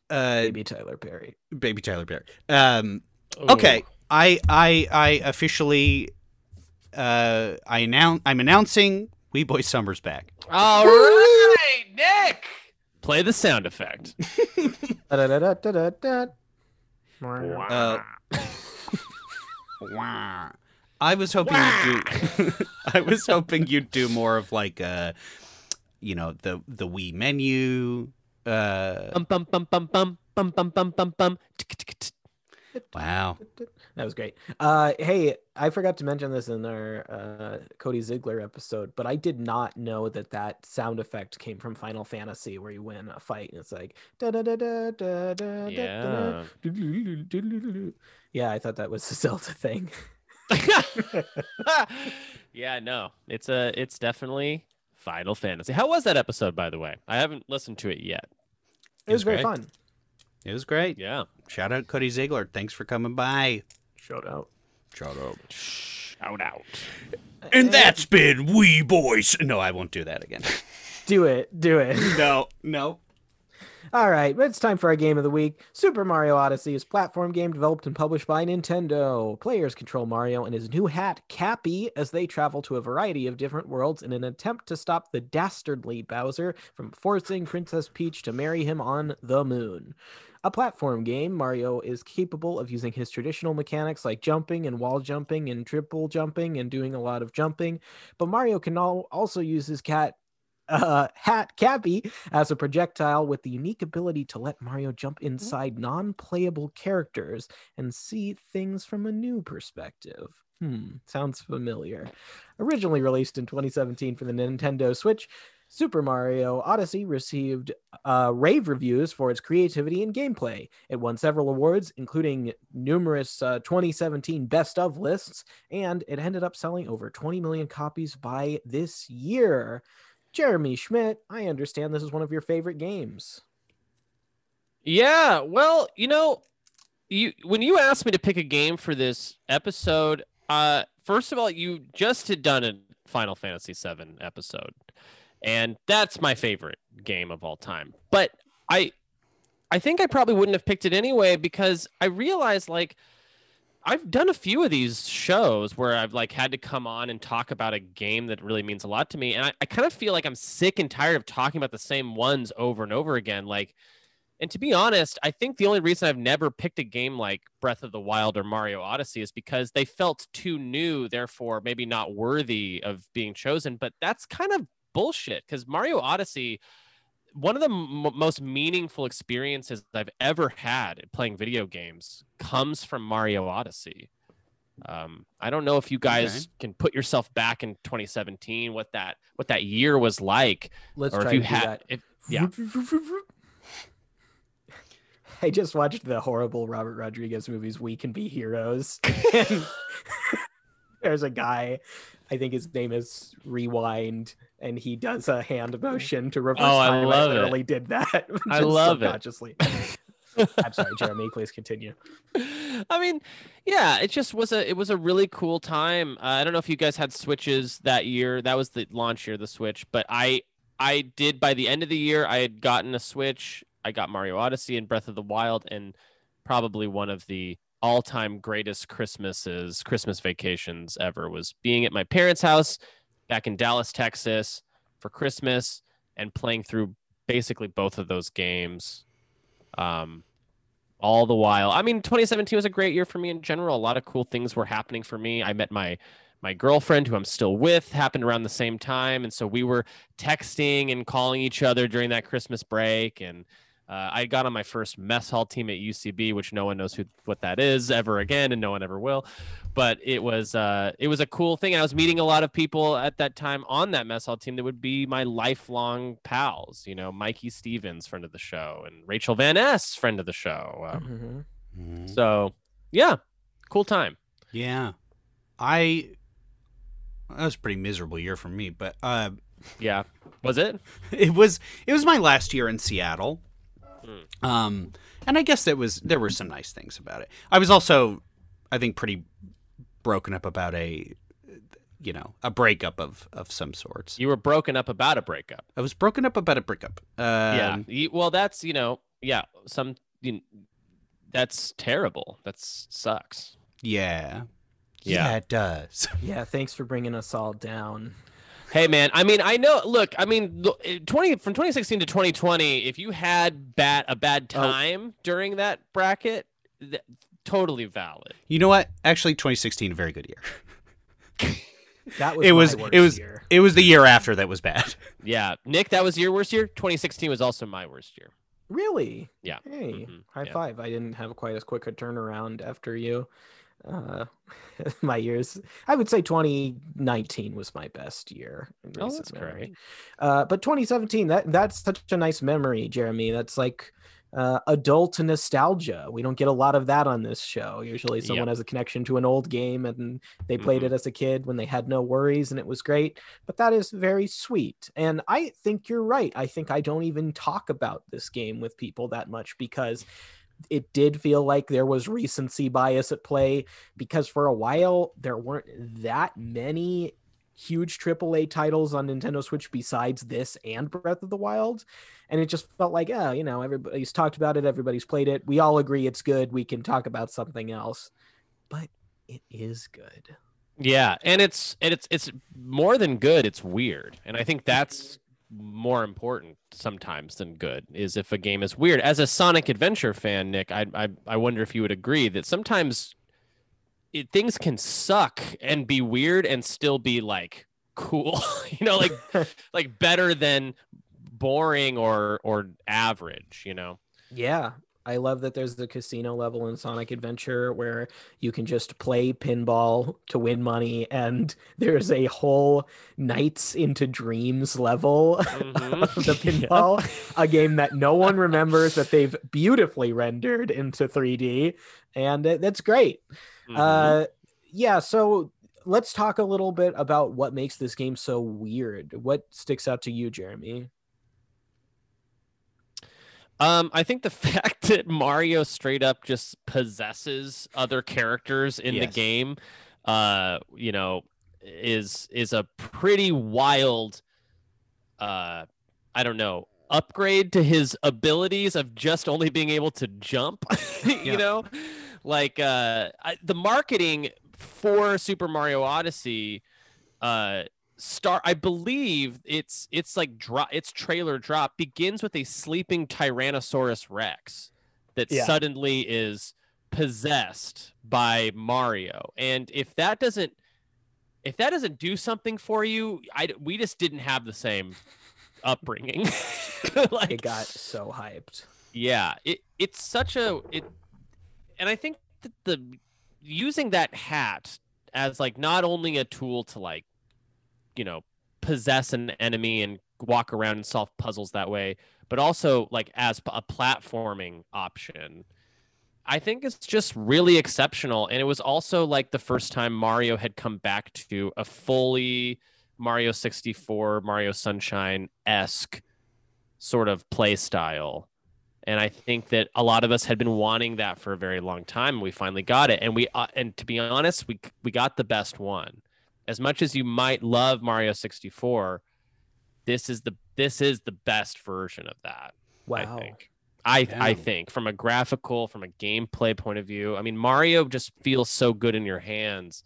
uh, Maybe Tyler Perry. baby Tyler Perry. Um, okay. I I I officially uh I announce I'm announcing Wee Boy Summer's back. All right, Nick. Play the sound effect. Uh, Wah. I was hoping you'd do I was hoping you'd do more of like uh you know the the Wii menu uh Bum bum bum bum bum bum bum bum bum bum. Tick, tick, tick. wow. That was great. Uh, hey, I forgot to mention this in our uh, Cody Ziegler episode, but I did not know that that sound effect came from Final Fantasy, where you win a fight and it's like da da da da da da Yeah. da. Yeah, I thought that was the Zelda thing. yeah, no, it's a, it's definitely Final Fantasy. How was that episode, by the way? I haven't listened to it yet. It was was very great. fun. It was great. Yeah. Shout out Cody Ziegler. Thanks for coming by. Shout out. Shout out. Shout out. And that's been We Boys. No, I won't do that again. Do it. Do it. no, no. All right, it's time for our game of the week. Super Mario Odyssey is a platform game developed and published by Nintendo. Players control Mario and his new hat, Cappy, as they travel to a variety of different worlds in an attempt to stop the dastardly Bowser from forcing Princess Peach to marry him on the moon. A platform game, Mario is capable of using his traditional mechanics like jumping and wall jumping and triple jumping and doing a lot of jumping, but Mario can also use his cat uh, hat Cappy as a projectile with the unique ability to let Mario jump inside non playable characters and see things from a new perspective. Hmm, sounds familiar. Originally released in 2017 for the Nintendo Switch, Super Mario Odyssey received uh, rave reviews for its creativity and gameplay. It won several awards, including numerous uh, 2017 best of lists, and it ended up selling over 20 million copies by this year. Jeremy Schmidt, I understand this is one of your favorite games. Yeah, well, you know, you when you asked me to pick a game for this episode, uh first of all, you just had done a Final Fantasy VII episode. And that's my favorite game of all time. But I I think I probably wouldn't have picked it anyway because I realized like I've done a few of these shows where I've like had to come on and talk about a game that really means a lot to me. And I, I kind of feel like I'm sick and tired of talking about the same ones over and over again. Like, and to be honest, I think the only reason I've never picked a game like Breath of the Wild or Mario Odyssey is because they felt too new, therefore maybe not worthy of being chosen. But that's kind of bullshit because Mario Odyssey one of the m- most meaningful experiences I've ever had playing video games comes from Mario Odyssey. Um, I don't know if you guys Okay. can put yourself back in 2017, what that what that year was like, Let's or try if you had, that. if, yeah, I just watched the horrible Robert Rodriguez movies We Can Be Heroes. There's a guy, I think his name is Rewind, and he does a hand motion to reverse Oh, I time. love it. literally did that. I just love it. subconsciously. I'm sorry, Jeremy. Please continue. I mean, yeah, it just was a it was a really cool time. Uh, I don't know if you guys had switches that year. That was the launch year, of the Switch. But I I did by the end of the year. I had gotten a Switch. I got Mario Odyssey and Breath of the Wild, and probably one of the all time greatest Christmases, Christmas vacations ever was being at my parents' house back in Dallas, Texas for Christmas and playing through basically both of those games. Um, all the while. I mean, 2017 was a great year for me in general. A lot of cool things were happening for me. I met my my girlfriend, who I'm still with, happened around the same time, and so we were texting and calling each other during that Christmas break. And uh, I got on my first mess hall team at UCB, which no one knows who what that is ever again, and no one ever will. But it was uh, it was a cool thing. And I was meeting a lot of people at that time on that mess hall team that would be my lifelong pals. You know, Mikey Stevens, friend of the show, and Rachel Van Ness, friend of the show. Um, Mhm. so yeah, cool time. Yeah. I that was a pretty miserable year for me, but uh Yeah, was it? it was it was my last year in Seattle. Hmm. Um and I guess that was there were some nice things about it. I was also I think pretty broken up about a you know, a breakup of of some sorts. You were broken up about a breakup. I was broken up about a breakup. Um, yeah. You- well, that's you know, yeah, some. You, that's terrible. That sucks. Yeah. Yeah. Yeah, it does. Yeah, thanks for bringing us all down. Hey man, I mean, I know. Look, I mean, eh, twenty from 2016 to 2020. If you had bad a bad Oh. time during that bracket, th- totally valid. You know what? Actually 2016 a very good year. That was It my was worst it was year. it was the year after that was bad. Yeah, Nick, that was your worst year. 2016 was also my worst year. Really? Yeah. Hey, Mhm. high Yeah. five. I didn't have quite as quick a turnaround after you. Uh, my years, I would say 2019 was my best year. Oh, that's memory. great. Uh, but 2017, that that's such a nice memory, Jeremy. That's like uh, adult nostalgia. We don't get a lot of that on this show. Usually, someone Yep. has a connection to an old game and they played Mhm. it as a kid when they had no worries and it was great. But that is very sweet. And I think you're right. I think I don't even talk about this game with people that much because it did feel like there was recency bias at play because for a while there weren't that many huge AAA titles on Nintendo Switch besides this and Breath of the Wild. And it just felt like, oh, you know, everybody's talked about it, everybody's played it. We all agree it's good. We can talk about something else. But it is good. Yeah, and it's and it's it's more than good. It's weird, and I think that's more important sometimes than good. Is if a game is weird. As a Sonic Adventure fan, Nick, I I, I wonder if you would agree that sometimes it, things can suck and be weird and still be like cool. you know, like like better than boring or or average. You know. Yeah. I love that there's the casino level in Sonic Adventure where you can just play pinball to win money, and there's a whole Nights into Dreams level Mhm. of the pinball, a game that no one remembers that they've beautifully rendered into 3D, and that's great. Mhm. Uh, yeah, so let's talk a little bit about what makes this game so weird. What sticks out to you, Jeremy? Um, I think the fact that Mario straight up just possesses other characters in the game, uh, you know, is is a pretty wild, uh, I don't know, upgrade to his abilities of just only being able to jump. you Yeah. know, like uh, I, the marketing for Super Mario Odyssey, uh, start i believe it's it's like drop its trailer drop begins with a sleeping tyrannosaurus rex that Yeah. suddenly is possessed by mario and if that doesn't if that doesn't do something for you i we just didn't have the same upbringing like It got so hyped. yeah it it's such a it and i think that the using that hat as like not only a tool to like you know possess an enemy and walk around and solve puzzles that way but also like as a platforming option i think it's just really exceptional. And it was also like the first time mario had come back to a fully mario 64 mario sunshine esque sort of play style. And i think that a lot of us had been wanting that for a very long time and we finally got it. And we uh, and to be honest we we got the best one as much as you might love mario 64 this is the this is the best version of that Wow. i think I, I think from a graphical from a gameplay point of view i mean mario just feels so good in your hands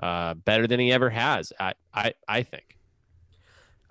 uh better than he ever has i i, I think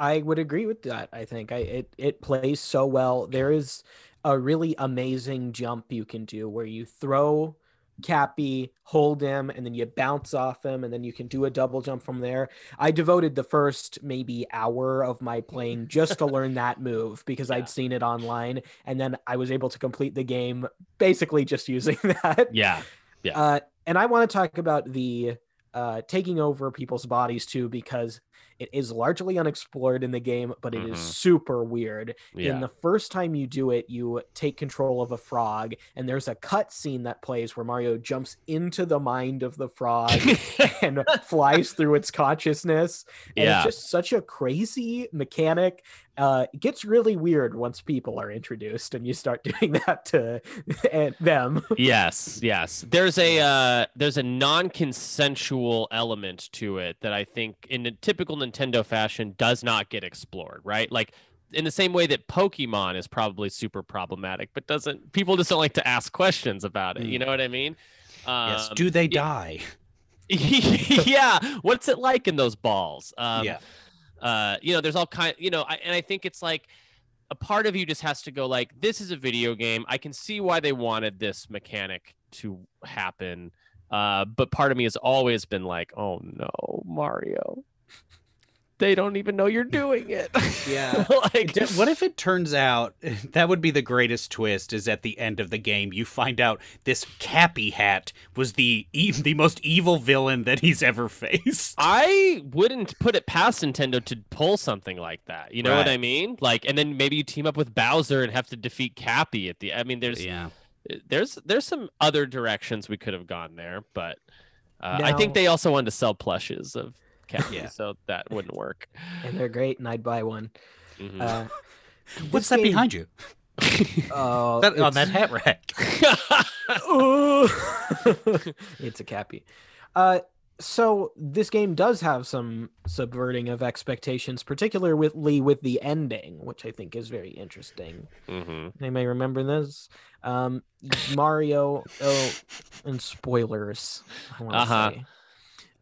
I would agree with that. I think I it it plays so well. There is a really amazing jump you can do where you throw Cappy, hold him, and then you bounce off him, and then you can do a double jump from there. I devoted the first maybe hour of my playing just to learn that move because Yeah. I'd seen it online, and then I was able to complete the game basically just using that. yeah Yeah. Uh, and I want to talk about the uh, taking over people's bodies too because it is largely unexplored in the game, but it is Mhm. super weird. yeah In the first time you do it, you take control of a frog, and there's a cut scene that plays where Mario jumps into the mind of the frog and flies through its consciousness. And yeah it's just such a crazy mechanic. Uh, it gets really weird once people are introduced and you start doing that to them. yes yes there's a uh there's a non-consensual element to it that i think in a typical nintendo fashion does not get explored right like in the same way that pokemon is probably super problematic but doesn't people just don't like to ask questions about it you know what i mean yes. Um, Do they yeah. die? yeah what's it like in those balls um yeah. Uh you know there's all kind you know I, and i think it's like a part of you just has to go like this is a video game. I can see why they wanted this mechanic to happen. Uh but part of me has always been like oh no mario they don't even know you're doing it. Yeah. like D- What if it turns out that would be the greatest twist? Is at the end of the game you find out this Cappy Hat was the e- the most evil villain that he's ever faced. I wouldn't put it past Nintendo to pull something like that. You know what I mean? Like, and then maybe you team up with Bowser and have to defeat Cappy at the. I mean, there's Yeah, there's there's some other directions we could have gone there, but uh, I think they also wanted to sell plushes of Cappy, Yeah. so that wouldn't work. and they're great, and I'd buy one. Mhm. Uh, what's this that game- behind you? Oh, That, on that hat rack. it's a cappy. Uh, so this game does have some subverting of expectations, particularly with the ending, which I think is very interesting. Mhm. They may remember this. Um, Mario. Oh, and spoilers. I want to Uh-huh. say.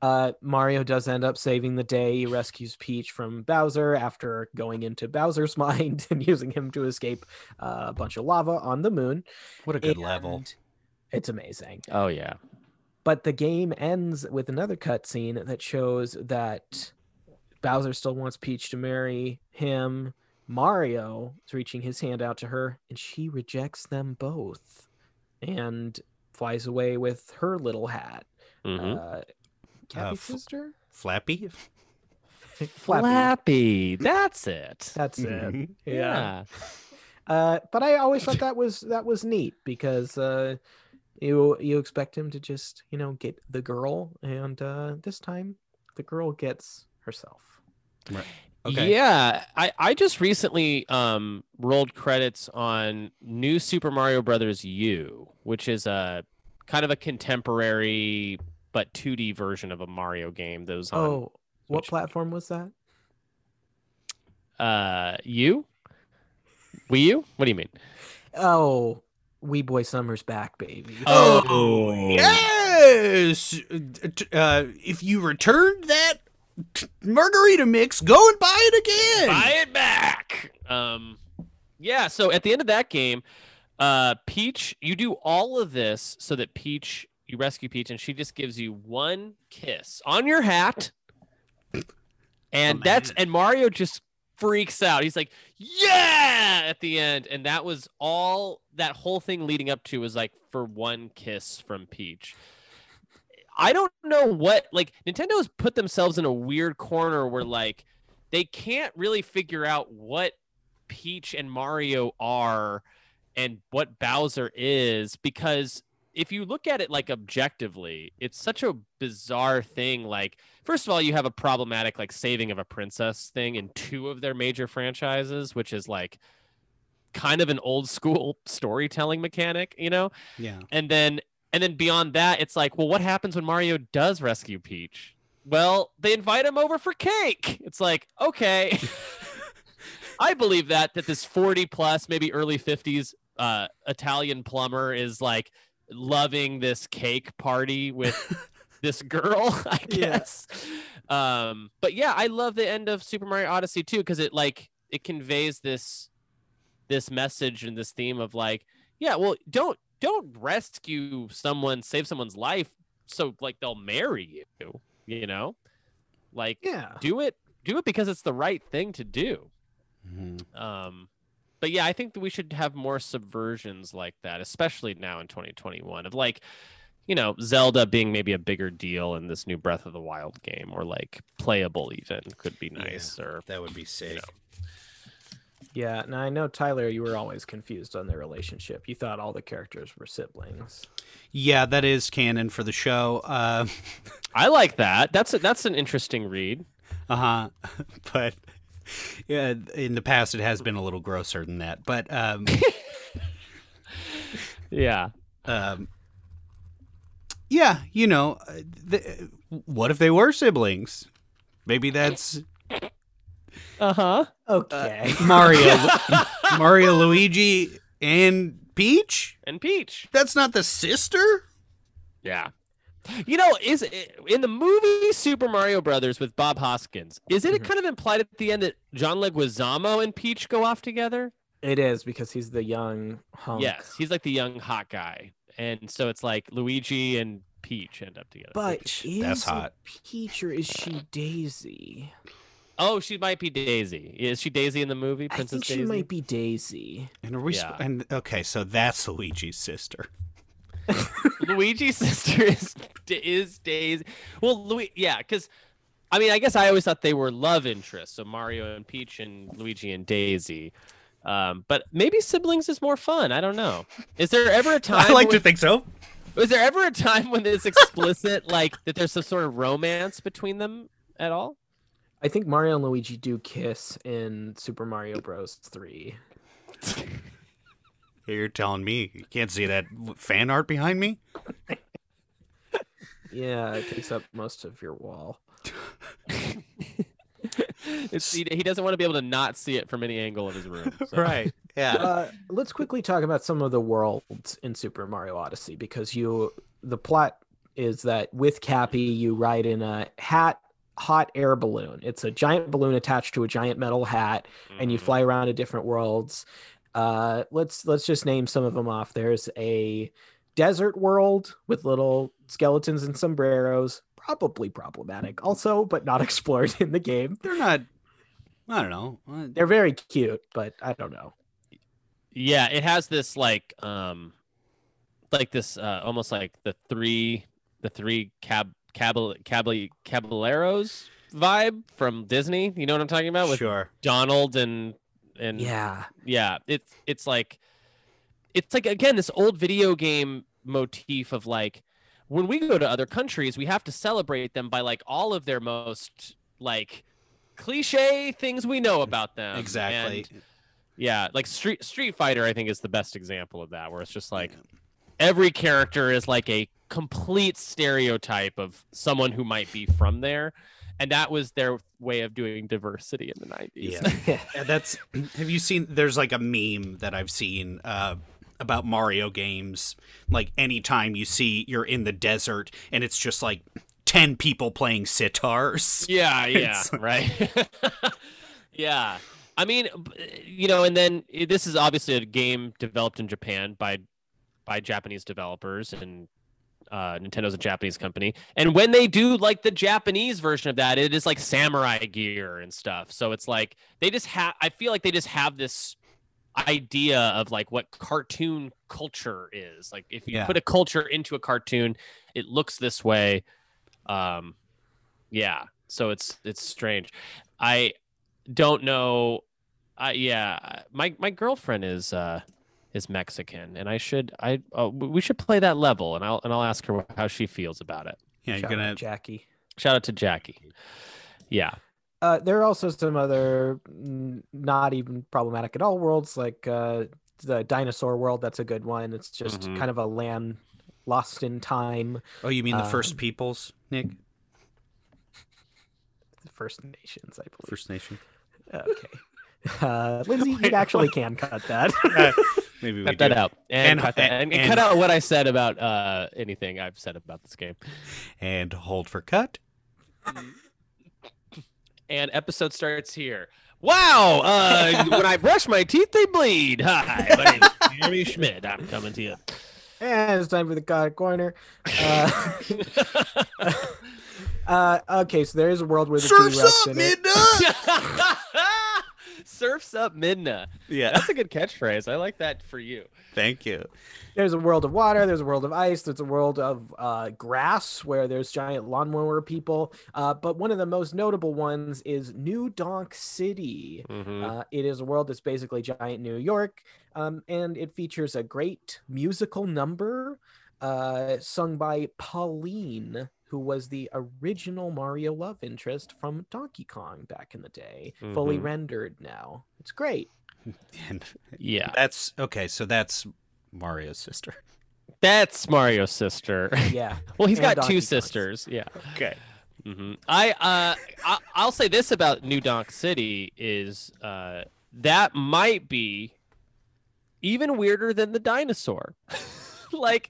Uh, Mario does end up saving the day. He rescues Peach from Bowser after going into Bowser's mind and using him to escape uh, a bunch of lava on the moon. What a good level. It's amazing. Oh yeah. But the game ends with another cutscene that shows that Bowser still wants Peach to marry him. Mario is reaching his hand out to her, and she rejects them both and flies away with her little hat. Mhm. Uh, Cappy f- sister? Flappy. Flappy. Flappy. That's it. That's it. Mhm. Yeah. Uh, but I always thought that was that was neat because uh, you you expect him to just you know get the girl, and uh, this time the girl gets herself. Right. Okay. Yeah, I, I just recently um rolled credits on New Super Mario Brothers U, which is a kind of a contemporary but 2D version of a Mario game that was on Oh, what Switch. platform was that? uh you? Wii U? What do you mean? Oh, Wee Boy Summer's back, baby. Oh, yes. Uh, if you returned that margarita mix, go and buy it again. Buy it back. Um, yeah. So at the end of that game, uh, Peach, you do all of this so that Peach, you rescue Peach, and she just gives you one kiss on your hat, and Oh, that's and Mario just freaks out. He's like, "Yeah!" at the end, and that was all. That whole thing leading up to was like for one kiss from Peach. I don't know what like Nintendo's put themselves in a weird corner where like they can't really figure out what Peach and Mario are and what Bowser is because if you look at it like objectively, it's such a bizarre thing. Like, first of all, you have a problematic like saving of a princess thing in two of their major franchises, which is like kind of an old school storytelling mechanic, you know? Yeah. and then and then beyond that it's like well what happens when mario does rescue peach well they invite him over for cake it's like okay i believe that that this 40 plus maybe early 50s uh italian plumber is like loving this cake party with this girl i Yeah. guess um but yeah i love the end of super mario odyssey too because it like it conveys this this message and this theme of like yeah well don't don't rescue someone save someone's life so like they'll marry you you know like Yeah. do it do it because it's the right thing to do Mhm. um but yeah i think that we should have more subversions like that especially now in 2021 of like you know zelda being maybe a bigger deal in this new breath of the wild game or like playable even could be Yeah. nice or That would be sick. Yeah. Now I know Tyler, you were always confused on their relationship. You thought all the characters were siblings. Yeah, that is canon for the show. Uh i like that that's a, that's an interesting read Uh huh. but yeah, in the past it has been a little grosser than that. But um, yeah um, yeah, you know, uh, the, what if they were siblings? Maybe that's uh-huh Okay. Mario, Mario, Luigi, and Peach. and peach That's not the sister. Yeah. You know, is in the movie Super Mario Brothers with Bob Hoskins, is it Mhm. kind of implied at the end that John Leguizamo and Peach go off together? it is because he's the young hunk. Yes, he's like the young hot guy, and so it's like Luigi and Peach end up together. But Peach, is that's hot. Peach or is she Daisy? Oh, she might be Daisy. Is she Daisy in the movie? Princess I Princess think she Daisy. might be Daisy. And are we? sp- and okay, so that's Luigi's sister. Luigi's sister is is Daisy. Well, Louis, yeah, because I mean, I guess I always thought they were love interests, so Mario and Peach and Luigi and Daisy. Um, but maybe siblings is more fun. I don't know. Is there ever a time? I like when, to think so. Was there ever a time when it's explicit, like that? There's some sort of romance between them at all? I think Mario and Luigi do kiss in Super Mario Bros. 3. You're telling me you can't see that fan art behind me? Yeah, it takes up most of your wall. It's, he, he doesn't want to be able to not see it from any angle of his room. so- Yeah. Uh, let's quickly talk about some of the worlds in Super Mario Odyssey because you the plot is that with Cappy you ride in a hat hot air balloon. It's a giant balloon attached to a giant metal hat and you Mhm. fly around to different worlds. Uh, let's let's just name some of them off. There's a desert world with little skeletons and sombreros, probably problematic also, but not explored in the game. They're not. I don't know. Uh, They're very cute, but I don't know. Yeah, it has this like um like this uh almost like the three the three cab cabal cabal caballeros vibe from Disney. You know what I'm talking about with Sure. Donald and and Yeah. yeah, it's it's like it's like again this old video game motif of like when we go to other countries, we have to celebrate them by like all of their most like cliche things we know about them. Exactly. And, yeah, like Street Street Fighter, I think is the best example of that, where it's just like every character is like a complete stereotype of someone who might be from there, and that was their way of doing diversity in the nineties. Yeah. Yeah, that's have you seen there's like a meme that I've seen uh about Mario games like anytime you see you're in the desert and it's just like 10 people playing sitars. Yeah, yeah, It's- right. yeah. I mean, you know, and then this is obviously a game developed in Japan by by Japanese developers and uh, Nintendo's a Japanese company. And when they do like the Japanese version of that, it is like samurai gear and stuff. So it's like they just have I feel like they just have this idea of like what cartoon culture is. Like if you Yeah. put a culture into a cartoon, it looks this way. Um yeah. So it's it's strange. I don't know I yeah, my my girlfriend is uh is Mexican and I should I uh, we should play that level and I'll and I'll ask her how she feels about it. Yeah, you're Shout gonna Jackie. Shout out to Jackie. Yeah. Uh, there are also some other not even problematic at all worlds, like uh, the dinosaur world. That's a good one. It's just Mhm. kind of a land lost in time. Oh, you mean the Um, First Peoples, Nick? The First Nations, I believe. First Nation. Okay. Uh, Lindsay, you actually can cut that. Maybe we Cut that do. out. And, And- cut, that, and, and and- cut out what I said about uh anything I've said about this game. And hold for cut. And episode starts here. Wow! Uh, when I brush my teeth, they bleed. Hi, my name's Jeremy Schmidt. I'm coming to you. and it's time for the God Corner. Uh, uh, okay, so there is a world where the Surfs T-Rex up, in it. Midna! Surfs up Midna. yeah. That's a good catchphrase. I like that for you. Thank you. There's a world of water. There's a world of ice. There's a world of uh, grass where there's giant lawnmower people. Uh, but one of the most notable ones is New Donk City. Mhm. Uh, it is a world that's basically giant New York, um, and it features a great musical number uh, sung by Pauline, who was the original Mario love interest from Donkey Kong back in the day, fully Mhm. rendered now. It's great. And yeah, that's okay, so that's Mario's sister. that's Mario's sister. Yeah. well, he's And got Donkey two Kong's. sisters. Yeah. Okay. hmm I uh I, I'll say this about New Donk City is uh that might be even weirder than the dinosaur. like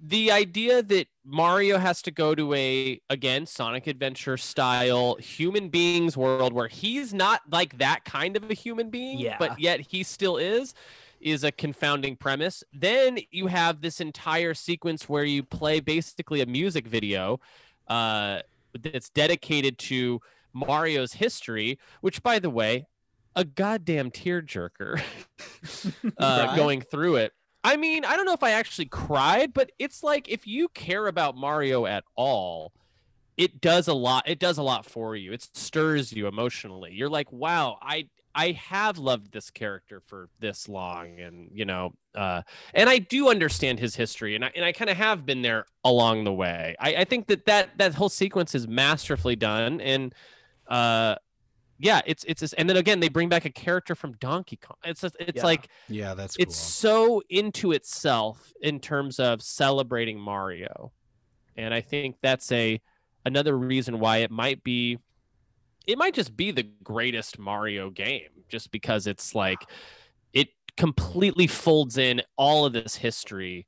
the idea that Mario has to go to a again Sonic Adventure style human beings world where he's not like that kind of a human being, Yeah. but yet he still is is a confounding premise. Then you have this entire sequence where you play basically a music video uh, that's dedicated to Mario's history, which by the way, a goddamn tearjerker uh, Right. going through it. I mean, I don't know if I actually cried, but it's like if you care about Mario at all, it does a lot. It does a lot for you. It stirs you emotionally. You're like, wow, I I have loved this character for this long, and you know, uh, and I do understand his history, and I and I kind of have been there along the way. I, I think that that that whole sequence is masterfully done, and uh, yeah, it's it's this, and then again they bring back a character from Donkey Kong. It's just, it's Yeah. like Yeah, that's cool. it's so into itself in terms of celebrating Mario. And I think that's a another reason why it might be it might just be the greatest Mario game just because it's like it completely folds in all of this history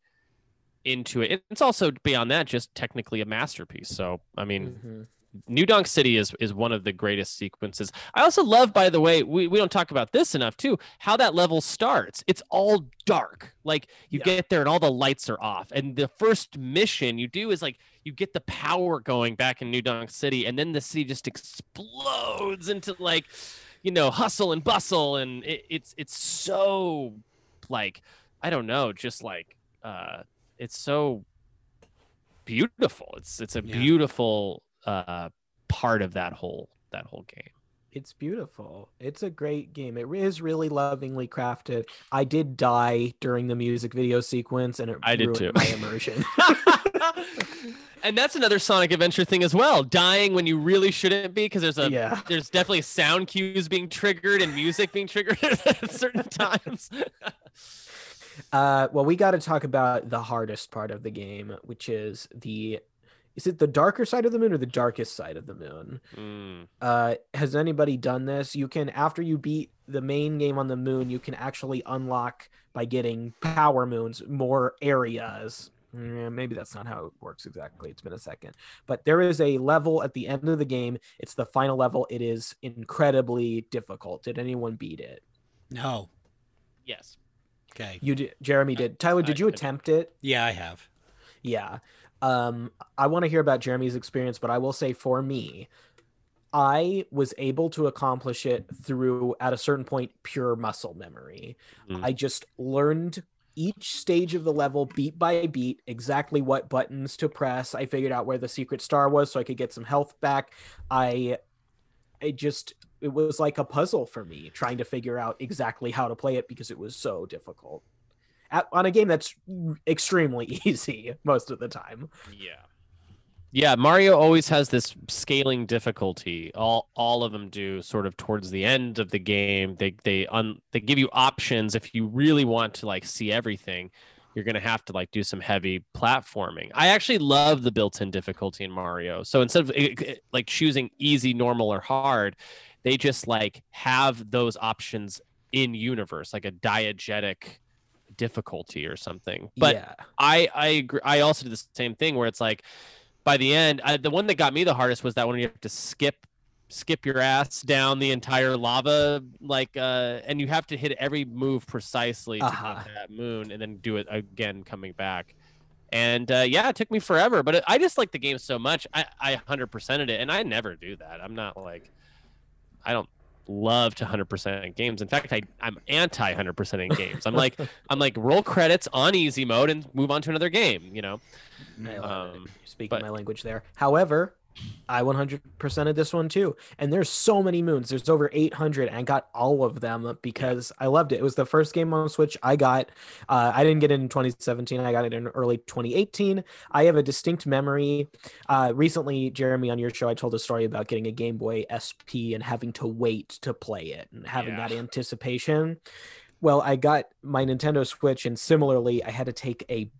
into it. It's also beyond that just technically a masterpiece. So, I mean, Mhm. New Donk City is is one of the greatest sequences. I also love, by the way, we, we don't talk about this enough too, how that level starts. It's all dark. Like you Yeah. get there and all the lights are off. And the first mission you do is like you get the power going back in New Donk City, and then the city just explodes into like, you know, hustle and bustle, and it, it's it's so like I don't know, just like uh it's so beautiful. It's it's a Yeah. beautiful uh part of that whole that whole game. It's beautiful. It's a great game. It is really lovingly crafted. I did die during the music video sequence, and it I did ruined too. my immersion. and that's another Sonic Adventure thing as well. Dying when you really shouldn't be because there's a yeah. there's definitely sound cues being triggered and music being triggered at certain times. Uh, well, we got to talk about the hardest part of the game, which is the. Is it the darker side of the moon or the darkest side of the moon? Mm. Uh, has anybody done this? You can, after you beat the main game on the moon, you can actually unlock by getting power moons more areas. Maybe that's not how it works exactly. It's been a second. But there is a level at the end of the game. It's the final level. It is incredibly difficult. Did anyone beat it? no. Yes. Okay. You did. Jeremy did. Tyler, I- did you I did. attempt it? Yeah, I have. Yeah. Um, I want to hear about Jeremy's experience, but I will say for me, I was able to accomplish it through, at a certain point, pure muscle memory. Mm. I just learned each stage of the level beat by beat, exactly what buttons to press. I figured out where the secret star was so I could get some health back. I, it just, it was like a puzzle for me trying to figure out exactly how to play it because it was so difficult. At, on a game that's extremely easy most of the time. Yeah. Yeah, Mario always has this scaling difficulty. All all of them do sort of towards the end of the game. They they un, they give you options if you really want to like see everything. You're to have to like do some heavy platforming. I actually love the built-in difficulty in Mario. So instead of eh, eh, like choosing easy, normal or hard, they just like have those options in universe like a diegetic difficulty or something. But yeah, I I agree. I also did the same thing where it's like by the end, I, the one that got me the hardest was that one where you have to skip skip your ass down the entire lava like uh and you have to hit every move precisely to Uh-huh. that moon and then do it again coming back and uh yeah it took me forever but it, i just like the game so much i i 100%ed it and i never do that i'm not like i don't love to 100% games in fact i i'm anti 100% in games i'm like i'm like roll credits on easy mode and move on to another game you know I love it. um, speaking but- my language there. However, I 100%ed this one too. And there's so many moons. There's over 800 and I got all of them because I loved it. It was the first game on Switch I got. Uh, I didn't get it in 2017. I got it in early 2018. I have a distinct memory. Uh, recently, Jeremy, on your show, I told a story about getting a Game Boy SP and having to wait to play it and having Yeah. that anticipation. Well, I got my Nintendo Switch, and similarly, I had to take a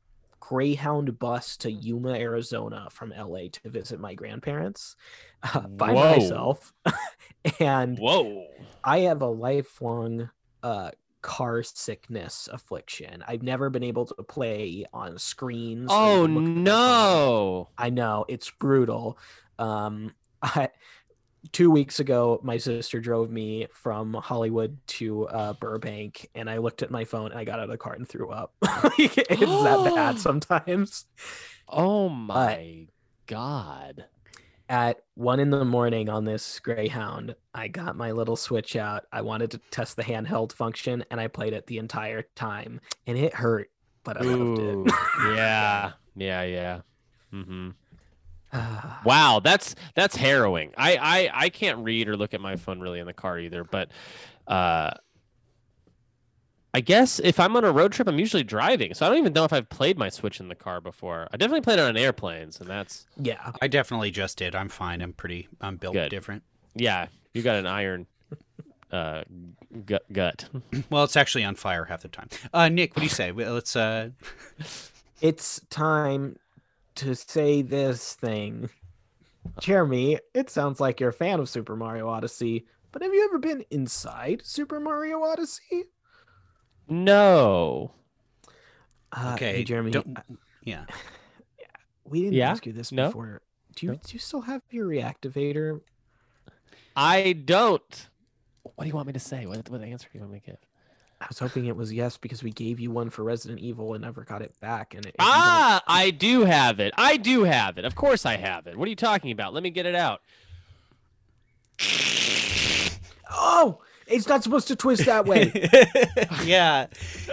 Greyhound bus to Yuma, Arizona from LA to visit my grandparents uh, by Whoa. myself. and whoa I have a lifelong uh, car sickness affliction. I've never been able to play on screens. oh even look at my phone. no I know it's brutal. Um, I, two weeks ago, my sister drove me from Hollywood to uh, Burbank, and I looked at my phone and I got out of the car and threw up. It's that bad sometimes. oh my god at one in the morning on this Greyhound, I got my little Switch out. I wanted to test the handheld function, and I played it the entire time, and it hurt, but I loved it. yeah, yeah, yeah. Mm-hmm. Wow, that's that's harrowing. I, I I can't read or look at my phone really in the car either, but uh I guess if I'm on a road trip, I'm usually driving, so I don't even know if I've played my Switch in the car before. I definitely played it on airplanes, and that's yeah, I definitely just did. I'm fine. I'm pretty. I'm built Good. different. yeah. You got an iron uh gut. gut. Well, it's actually on fire half the time. Uh, Nick, what do you say? Let's. Uh, it's time to say this thing. Jeremy, it sounds like you're a fan of Super Mario Odyssey, but have you ever been inside Super Mario Odyssey? No. Uh, okay, hey, Jeremy, don't- yeah. we didn't Yeah? ask you this No? before. Do you No? do you still have your reactivader? I don't. What do you want me to say? What what answer do you want me to give? I was hoping it was yes because we gave you one for Resident Evil and never got it back. And it, if you don't- Ah, I do have it. I do have it. Of course I have it. What are you talking about? Let me get it out. oh, it's not supposed to twist that way. yeah,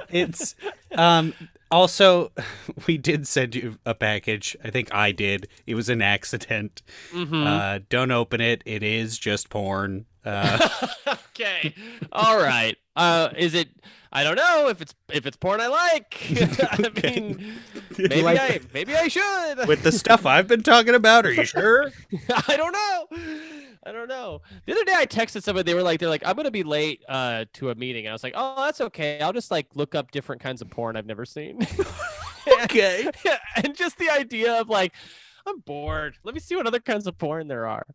it's um also we did send you a package. I think I did. It was an accident. Mhm. Uh don't open it. It is just porn. Uh okay. All right. Uh, is it? I don't know if it's if it's porn I like. I mean, maybe like- I maybe I should. with the stuff I've been talking about, are you sure? I don't know. I don't know. The other day I texted somebody. They were like, they're like, I'm gonna be late uh, to a meeting. And I was like, oh, that's okay. I'll just like look up different kinds of porn I've never seen. okay. and just the idea of like, I'm bored. Let me see what other kinds of porn there are,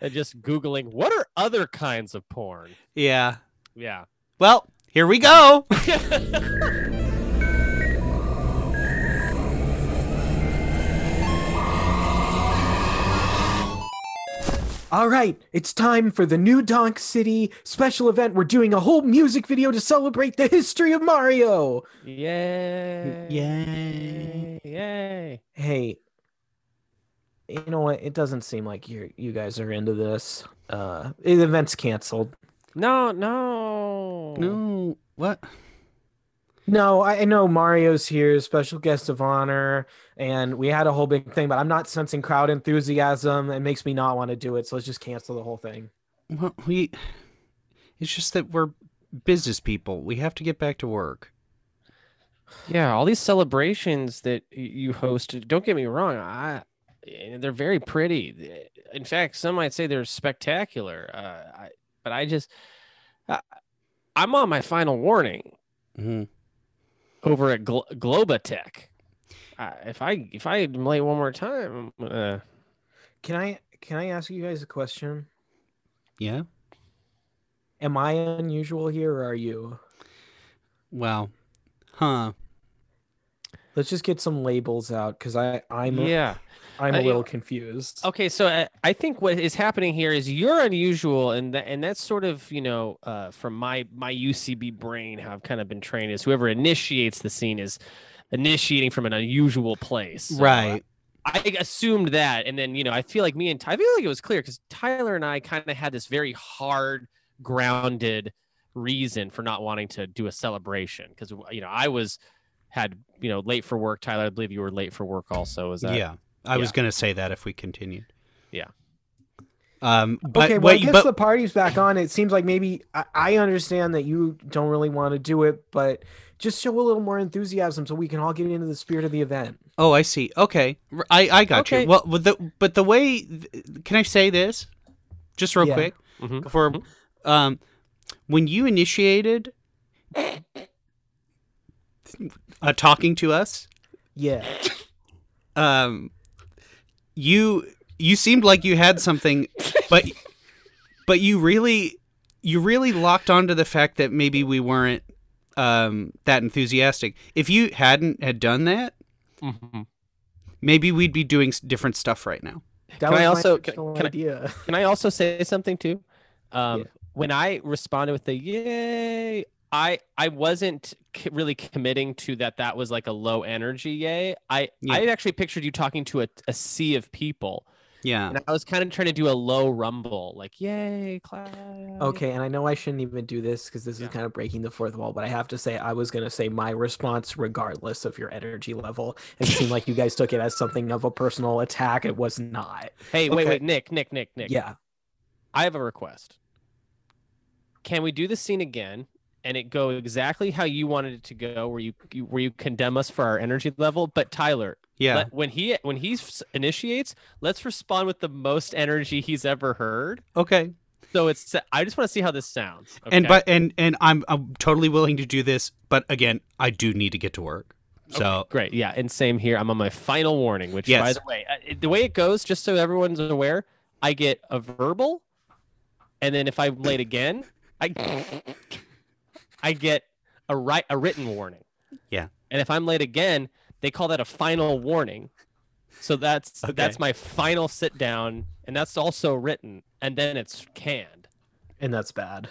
and just googling what are other kinds of porn. Yeah. Yeah. Well, here we go. All right, it's time for the new Donk City special event. We're doing a whole music video to celebrate the history of Mario. Yay! Yay. Yay! Hey, you know what? It doesn't seem like you you guys are into this. Uh, the event's canceled. No, no, No. What? No, I, I know Mario's here, special guest of honor, and we had a whole big thing, but I'm not sensing crowd enthusiasm. It makes me not want to do it, so let's just cancel the whole thing. Well, we It's just that we're business people. We have to get back to work. Yeah, all these celebrations that you host. Don't get me wrong. I eh, they're very pretty. In fact, some might say they're spectacular. Uh, I, but I just, I, I'm on my final warning hmm over at Glo- Globatech. Uh, if I if I am late one more time, I'm Can I can I ask you guys a question? Yeah. Am I unusual here, or are you? Well, huh. Let's just get some labels out because I I'm a- yeah. I'm Uh, a little confused. Okay, so uh, I think what is happening here is you're unusual, and that and that's sort of you know uh, from my my UCB brain how I've kind of been trained is whoever initiates the scene is initiating from an unusual place. So, uh, right. I assumed that, and then you know I feel like me and Ty, I feel like it was clear because Tyler and I kind of had this very hard, grounded reason for not wanting to do a celebration because you know I was had you know late for work. Tyler, I believe you were late for work also. Was that yeah. I was going to say that if we continued. Yeah. Um but okay, well, I wait, guess but the party's back on. It seems like maybe I, I understand that you don't really want to do it, but just show a little more enthusiasm so we can all get into the spirit of the event. Oh, I see. Okay. I I got Okay. you. Well, with the but the way can I say this just real Yeah. quick Mhm. before um when you initiated uh, talking to us Yeah. um you you seemed like you had something but but you really you really locked onto the fact that maybe we weren't um that enthusiastic if you hadn't had done that Mhm. maybe we'd be doing different stuff right now That Can was I also- can- original can I- Can I also say something too? Um, Yeah. When I responded with the yay, I I wasn't really committing to that. That was like a low energy yay. I Yeah. I actually pictured you talking to a, a sea of people, Yeah. and I was kind of trying to do a low rumble, like "Yay, clap!" Okay, and I know I shouldn't even do this because this Yeah. is kind of breaking the fourth wall, but I have to say I was gonna say my response regardless of your energy level. It seemed like you guys took it as something of a personal attack. It was not. Hey, wait, wait, Nick, Nick, Nick, Nick. Yeah. I have a request. Can we do the scene again and it go exactly how you wanted it to go, where you, you where you condemn us for our energy level? But Tyler, Yeah. let- when he when he initiates, let's respond with the most energy he's ever heard. okay. So it's I just want to see how this sounds. And but and and I'm I'm totally willing to do this, but again, I do need to get to work. So Great. Yeah. And same here. I'm on my final warning, which, by the way, uh, the way it goes, just so everyone's aware, I get a verbal, and then if I'm late again, I I get a right a written warning. Yeah. And if I'm late again, they call that a final warning. So that's Okay. that's my final sit down, and that's also written, and then it's canned. And that's bad.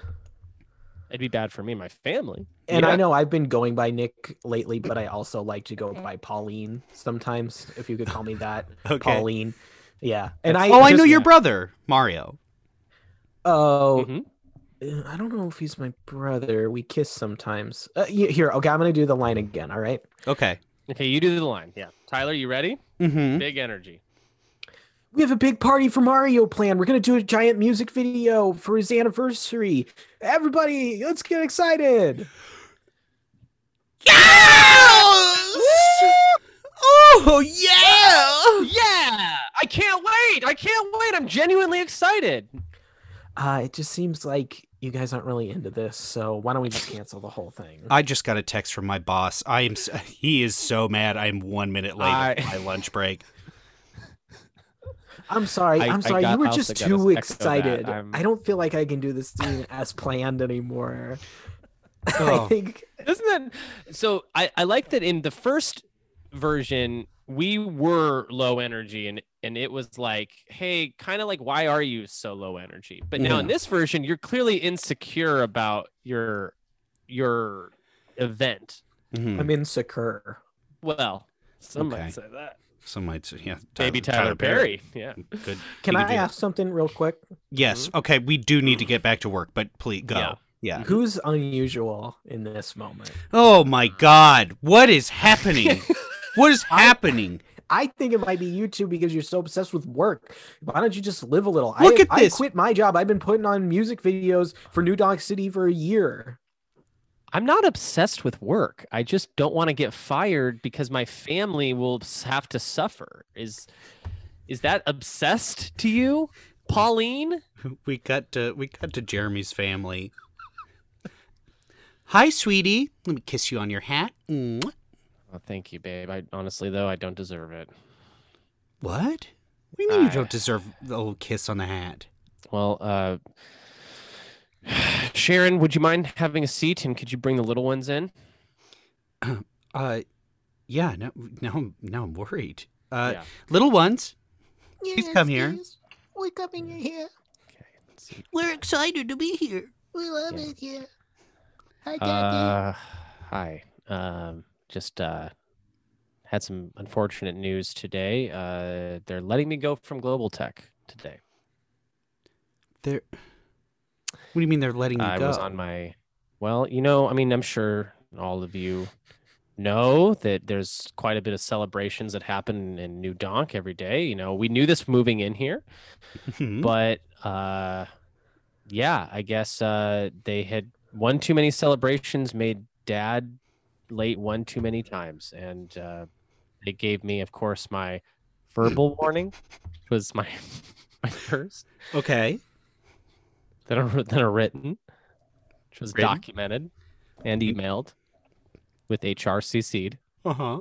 It'd be bad for me and my family. And Yeah. I know I've been going by Nick lately, but I also like to go by Pauline sometimes, if you could call me that. okay. Pauline. Yeah. And I oh, I know just- your brother, Mario. Oh, Mhm. Uh, I don't know if he's my brother. We kiss sometimes. Uh, here, okay, I'm gonna do the line again. All right. Okay. Okay, you do the line. Yeah. Tyler, you ready? Mm-hmm. Big energy. We have a big party for Mario planned. We're gonna do a giant music video for his anniversary. Everybody, let's get excited! Yes! Oh yeah! Yeah, I can't wait. I can't wait. I'm genuinely excited. Uh, it just seems like you guys aren't really into this, so why don't we just cancel the whole thing? I just got a text from my boss. I am he is so mad. I'm one minute late I- my lunch break. I'm sorry. I- I'm sorry. got- you were just too excited. I'm- don't feel like I can do this scene as planned anymore. I Oh. think Isn't that so? I, I like that in the first version we were low energy and and it was like, hey, kind of like why are you so low energy? But now in mm-hmm. this version, you're clearly insecure about your your event. Mhm. I'm insecure. Well, some Okay. might say that. Some might say, yeah. Maybe Tyler, Perry. Yeah. Good. Can I do that. ask something real quick? Yes. Mm-hmm. Okay. We do need to get back to work, but please go. Yeah. Yeah. Mm-hmm. Who's unusual in this moment? Oh my God! What is happening? what is happening? I think it might be you too because you're so obsessed with work. Why don't you just live a little? Look I, at I quit my job. I've been putting on music videos for New Donk City for a year. I'm not obsessed with work. I just don't want to get fired because my family will have to suffer. Is is that obsessed to you, Pauline? We got to we got to Jeremy's family. Hi, sweetie. Let me kiss you on your hat. Mwah. Oh, thank you, babe. I honestly though I don't deserve it. What? What do you mean you don't deserve the little kiss on the hat? Well, uh Sharon, would you mind having a seat and could you bring the little ones in? Uh, yeah. No, now I'm now I'm worried. Uh, yeah. little ones, yes, please come here. We're coming here. Okay. We're excited to be here. We love Yeah. it here. Hi, Daddy. Uh, hi. Um, just uh, had some unfortunate news today. Uh, they're letting me go from Global Tech today. They're. What do you mean they're letting you I go? I was on my. Well, you know, I mean, I'm sure all of you know that there's quite a bit of celebrations that happen in New Donk every day. You know, we knew this moving in here, Mhm. but uh, yeah, I guess uh, they had one too many celebrations, made Dad late one too many times, and uh, they gave me, of course, my verbal warning, which was my my first. okay. then a, then a written, which was Written? documented and emailed with HR CC'd. Uh huh.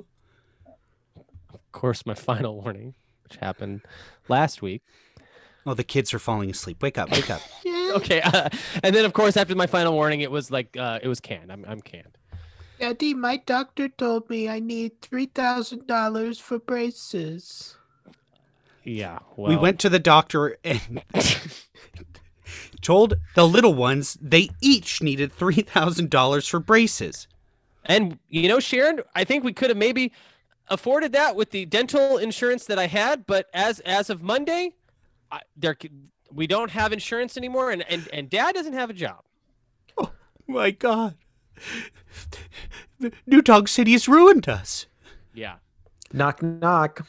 Of course, my final warning, which happened last week. Oh, the kids are falling asleep. Wake up! Wake up! Okay, uh, and then of course after my final warning, it was like uh, it was canned. I'm I'm canned. Daddy, my doctor told me I need three thousand dollars for braces. Yeah, well, we went to the doctor and told the little ones they each needed three thousand dollars for braces. and you know, Sharon, I think we could have maybe afforded that with the dental insurance that I had, but as as of Monday, I, there, we don't have insurance anymore, and, and and Dad doesn't have a job. Oh, My God. New Donk City has ruined us. Yeah. Knock knock.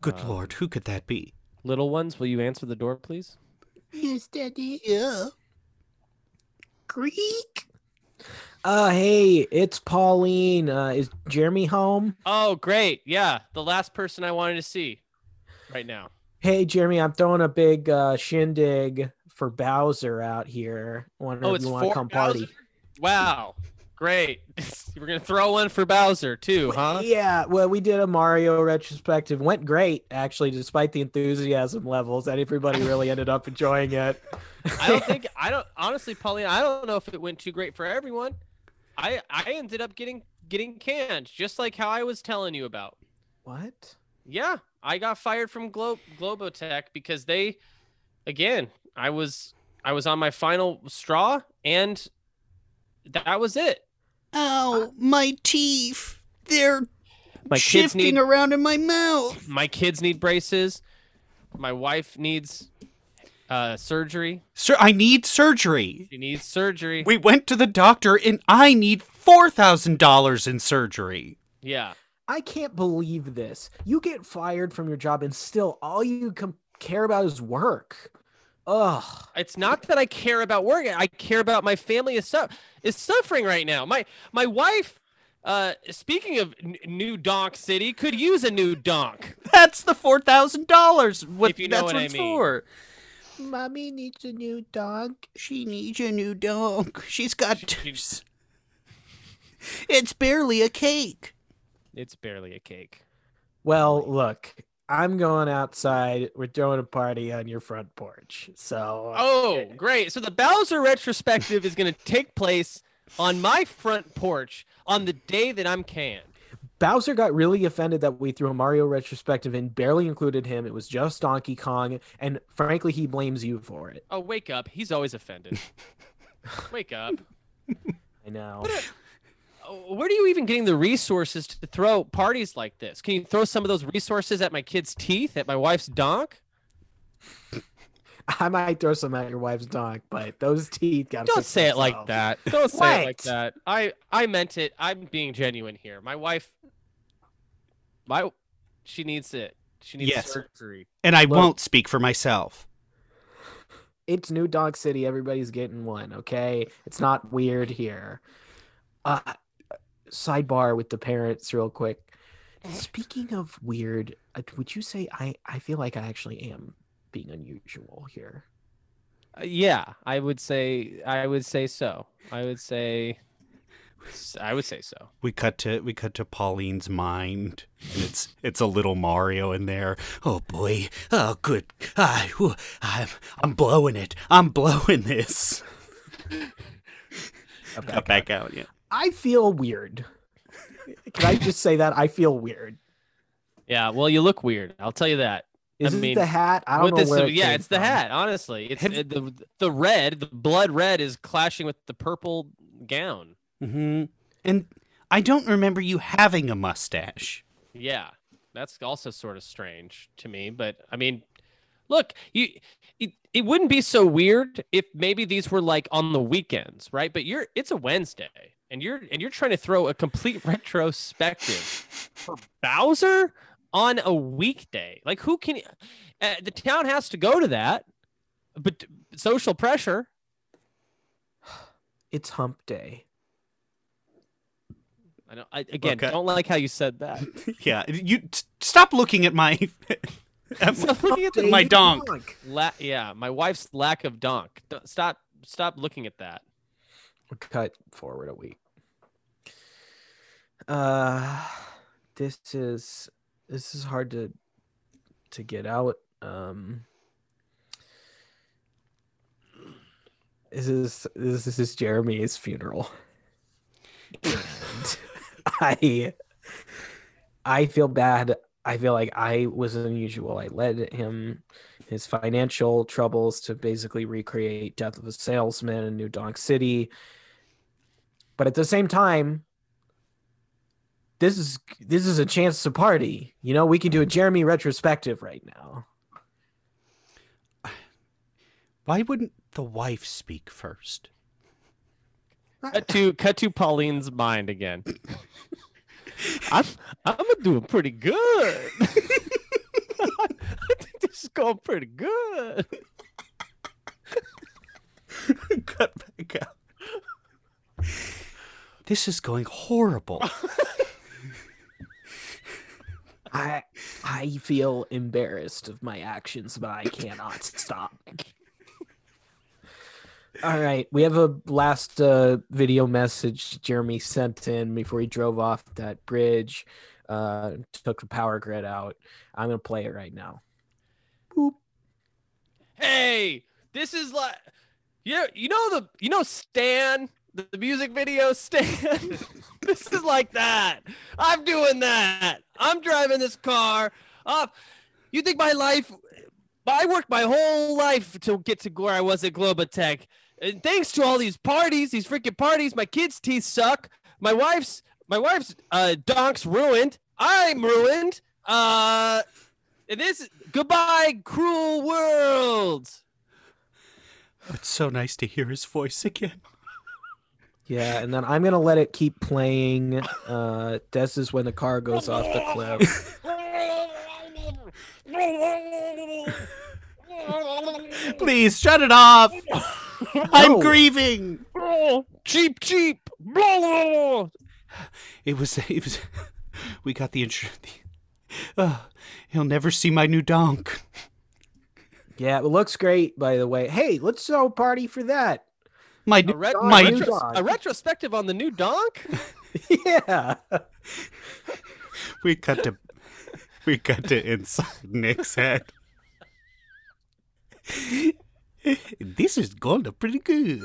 Good Uh, Lord, who could that be? Little ones, will you answer the door, please? Yes, Daddy. Yeah. Greek. Uh hey, it's Pauline. Uh is Jeremy home? Oh, great. Yeah, the last person I wanted to see right now. Hey Jeremy, I'm throwing a big uh shindig for Bowser out here. Wonder Oh, if it's you want to come Bowser? party. Wow. Great. We're going to throw one for Bowser, too, huh? Yeah, well, we did a Mario retrospective. Went great, actually, despite the enthusiasm levels, and everybody really ended up enjoying it. I don't think I don't honestly, Pauline. I don't know if it went too great for everyone. I I ended up getting getting canned, just like how I was telling you about. what? Yeah, I got fired from Glo- Globotech because they, again, I was I was on my final straw, and that was it. Ow, my teeth. They're My kids need around in my mouth. my kids need braces. My wife needs uh, surgery. Sir, I need surgery. She needs surgery. We went to the doctor and I need $4,000 in surgery. yeah. I can't believe this. You get fired from your job, and still all you com- care about is work. Ugh. It's not that I care about work. I care about my family is su- is suffering right now. My my wife, uh, speaking of n- new donk city, could use a new donk. That's the $4,000. What If you know that's what what I it's mean. for. Mommy needs a new dog. She needs a new dog. She's got. She- It's barely a cake. It's barely a cake. Well, look, I'm going outside. We're throwing a party on your front porch. So, uh, Oh, great! So the Bowser retrospective is going to take place on my front porch on the day that I'm canned. Bowser got really offended that we threw a Mario retrospective and barely included him. It was just Donkey Kong, and frankly, he blames you for it. Oh, wake up! He's always offended. wake up! I know. Oh, Where are you even getting the resources to throw parties like this? Can you throw some of those resources at my kid's teeth, at my wife's donk? I might throw some at your wife's donk, but those teeth got. Don't say it like that. Don't say it like that. I I meant it. I'm being genuine here. My wife, my, she needs it. She needs Yes. surgery. And I Look. won't speak for myself. It's New Donk City. Everybody's getting one. Okay, it's not weird here. Uh, sidebar with the parents, real quick. Speaking of weird, uh, would you say I I feel like I actually am being unusual here? Uh, yeah, I would say. I would say so. I would say. I would say so. We cut to we cut to Pauline's mind, and it's it's a little Mario in there. Oh boy! Oh good! I, I'm I'm blowing it. I'm blowing this. Cut back out. Yeah. I feel weird. Can I just say that I feel weird? Yeah. Well, you look weird. I'll tell you that. Is I it mean, the hat? I don't know this, where. it yeah, came it's the hat. Honestly, it's Have- the the red, the blood red, is clashing with the purple gown. hmm And I don't remember you having a mustache. Yeah, that's also sort of strange to me. But I mean, look, you it, it wouldn't be so weird if maybe these were like on the weekends, right? But you're it's a Wednesday, and you're and you're trying to throw a complete retrospective for Bowser on a weekday. Like, who can? Uh, the town has to go to that, but social pressure. It's Hump Day. I don't. I, again, Okay. don't like how you said that. yeah. You t- stop looking at my. at my- Stop looking at the My donk. La- yeah, my wife's lack of donk. D- Stop, stop looking at that. Cut forward a week. Uh, this is this is hard to to get out. Um, this is this is Jeremy's funeral. I I feel bad. I feel like I was unusual. I led him his financial troubles to basically recreate Death of a Salesman in New Donk City. But at the same time, this is this is a chance to party. You know, we can do a Jeremy retrospective right now. Why wouldn't the wife speak first? Cut to cut to Pauline's mind again. I'm I'm doing pretty good. I think this is going pretty good. Cut back out. This is going horrible. I I feel embarrassed of my actions, but I cannot stop. All right, we have a last uh, video message Jeremy sent in before he drove off that bridge, uh, took the power grid out. I'm gonna play it right now. Boop. Hey, this is like yeah, you know the you know Stan, the, music video stand. this is like that. I'm doing that. I'm driving this car off. You think my life I worked my whole life to get to where I was at Globotech. And thanks to all these parties, these freaking parties, my kids' teeth suck. My wife's my wife's uh donk's ruined. I'm ruined. Uh and this goodbye, cruel world. It's so nice to hear his voice again. Yeah, and then I'm gonna let it keep playing. Uh, this is when the car goes off the cliff. Please shut it off. I'm No. grieving. cheap, cheap. Blah, It was. It was. We got the insurance. Uh, he'll never see my new donk. Yeah, it looks great, by the way. Hey, let's throw a party for that. My A, ret- My a new retro- a retrospective on the new donk? yeah. we cut to. We cut to inside Nick's head. This is going to pretty good.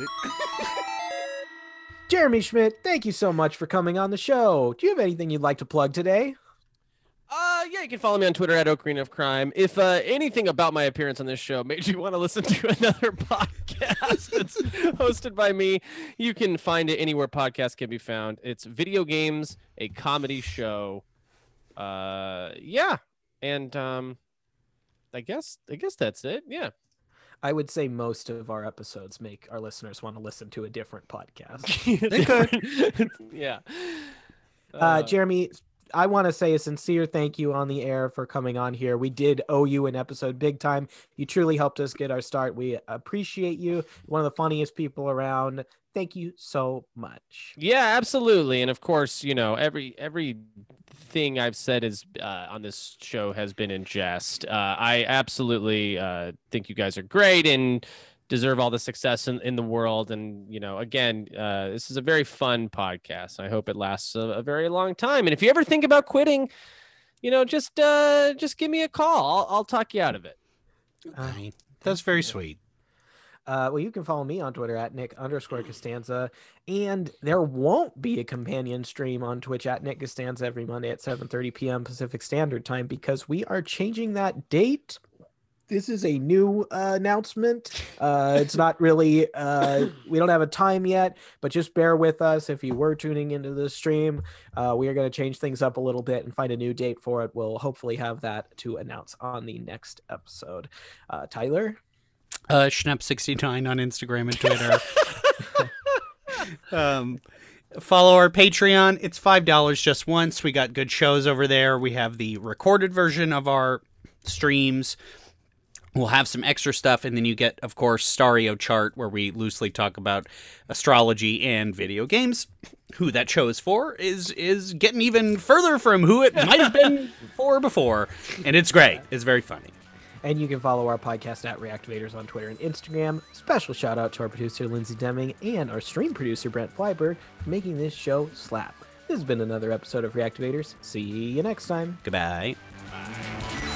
Jeremy Schmidt, thank you so much for coming on the show. Do you have anything you'd like to plug today? Uh, yeah, you can follow me on Twitter at Ocarina of Crime. If uh, anything about my appearance on this show made you want to listen to another podcast that's hosted by me, you can find it anywhere podcasts can be found. It's Video Games, a comedy show. Uh, yeah, and um, I guess I guess that's it. Yeah. I would say most of our episodes make our listeners want to listen to a different podcast. Different- yeah. Uh, Jeremy, I want to say a sincere thank you on the air for coming on here. We did owe you an episode big time. You truly helped us get our start. We appreciate you. One of the funniest people around. Thank you so much. Yeah, absolutely. And of course, you know, every every thing I've said is uh, on this show has been in jest. Uh, I absolutely uh, think you guys are great and deserve all the success in, in the world. And you know, again, uh, this is a very fun podcast. I hope it lasts a, a very long time. And if you ever think about quitting, you know, just uh, just give me a call. I'll, I'll talk you out of it. Right. That's very sweet. Uh, well, you can follow me on Twitter at Nick underscore Costanza, and there won't be a companion stream on Twitch at Nick Costanza every Monday at 7:30 p.m. Pacific Standard Time because we are changing that date. This is a new uh, announcement. Uh, it's not really. Uh, we don't have a time yet, but just bear with us if you were tuning into the stream. Uh, we are going to change things up a little bit and find a new date for it. We'll hopefully have that to announce on the next episode. Uh, Tyler. Uh, Schnepp69 on Instagram and Twitter. um, follow our Patreon. It's five dollars just once. We got good shows over there. We have the recorded version of our streams. We'll have some extra stuff, and then you get, of course, Stario chart, where we loosely talk about astrology and video games. Who that show is for is is getting even further from who it might have been for before, and it's great. It's very funny. And you can follow our podcast at Reactivaders on Twitter and Instagram. Special shout out to our producer, Lindsay Deming, and our stream producer, Brent Flyberg, for making this show slap. This has been another episode of Reactivaders. See you next time. Goodbye. Bye.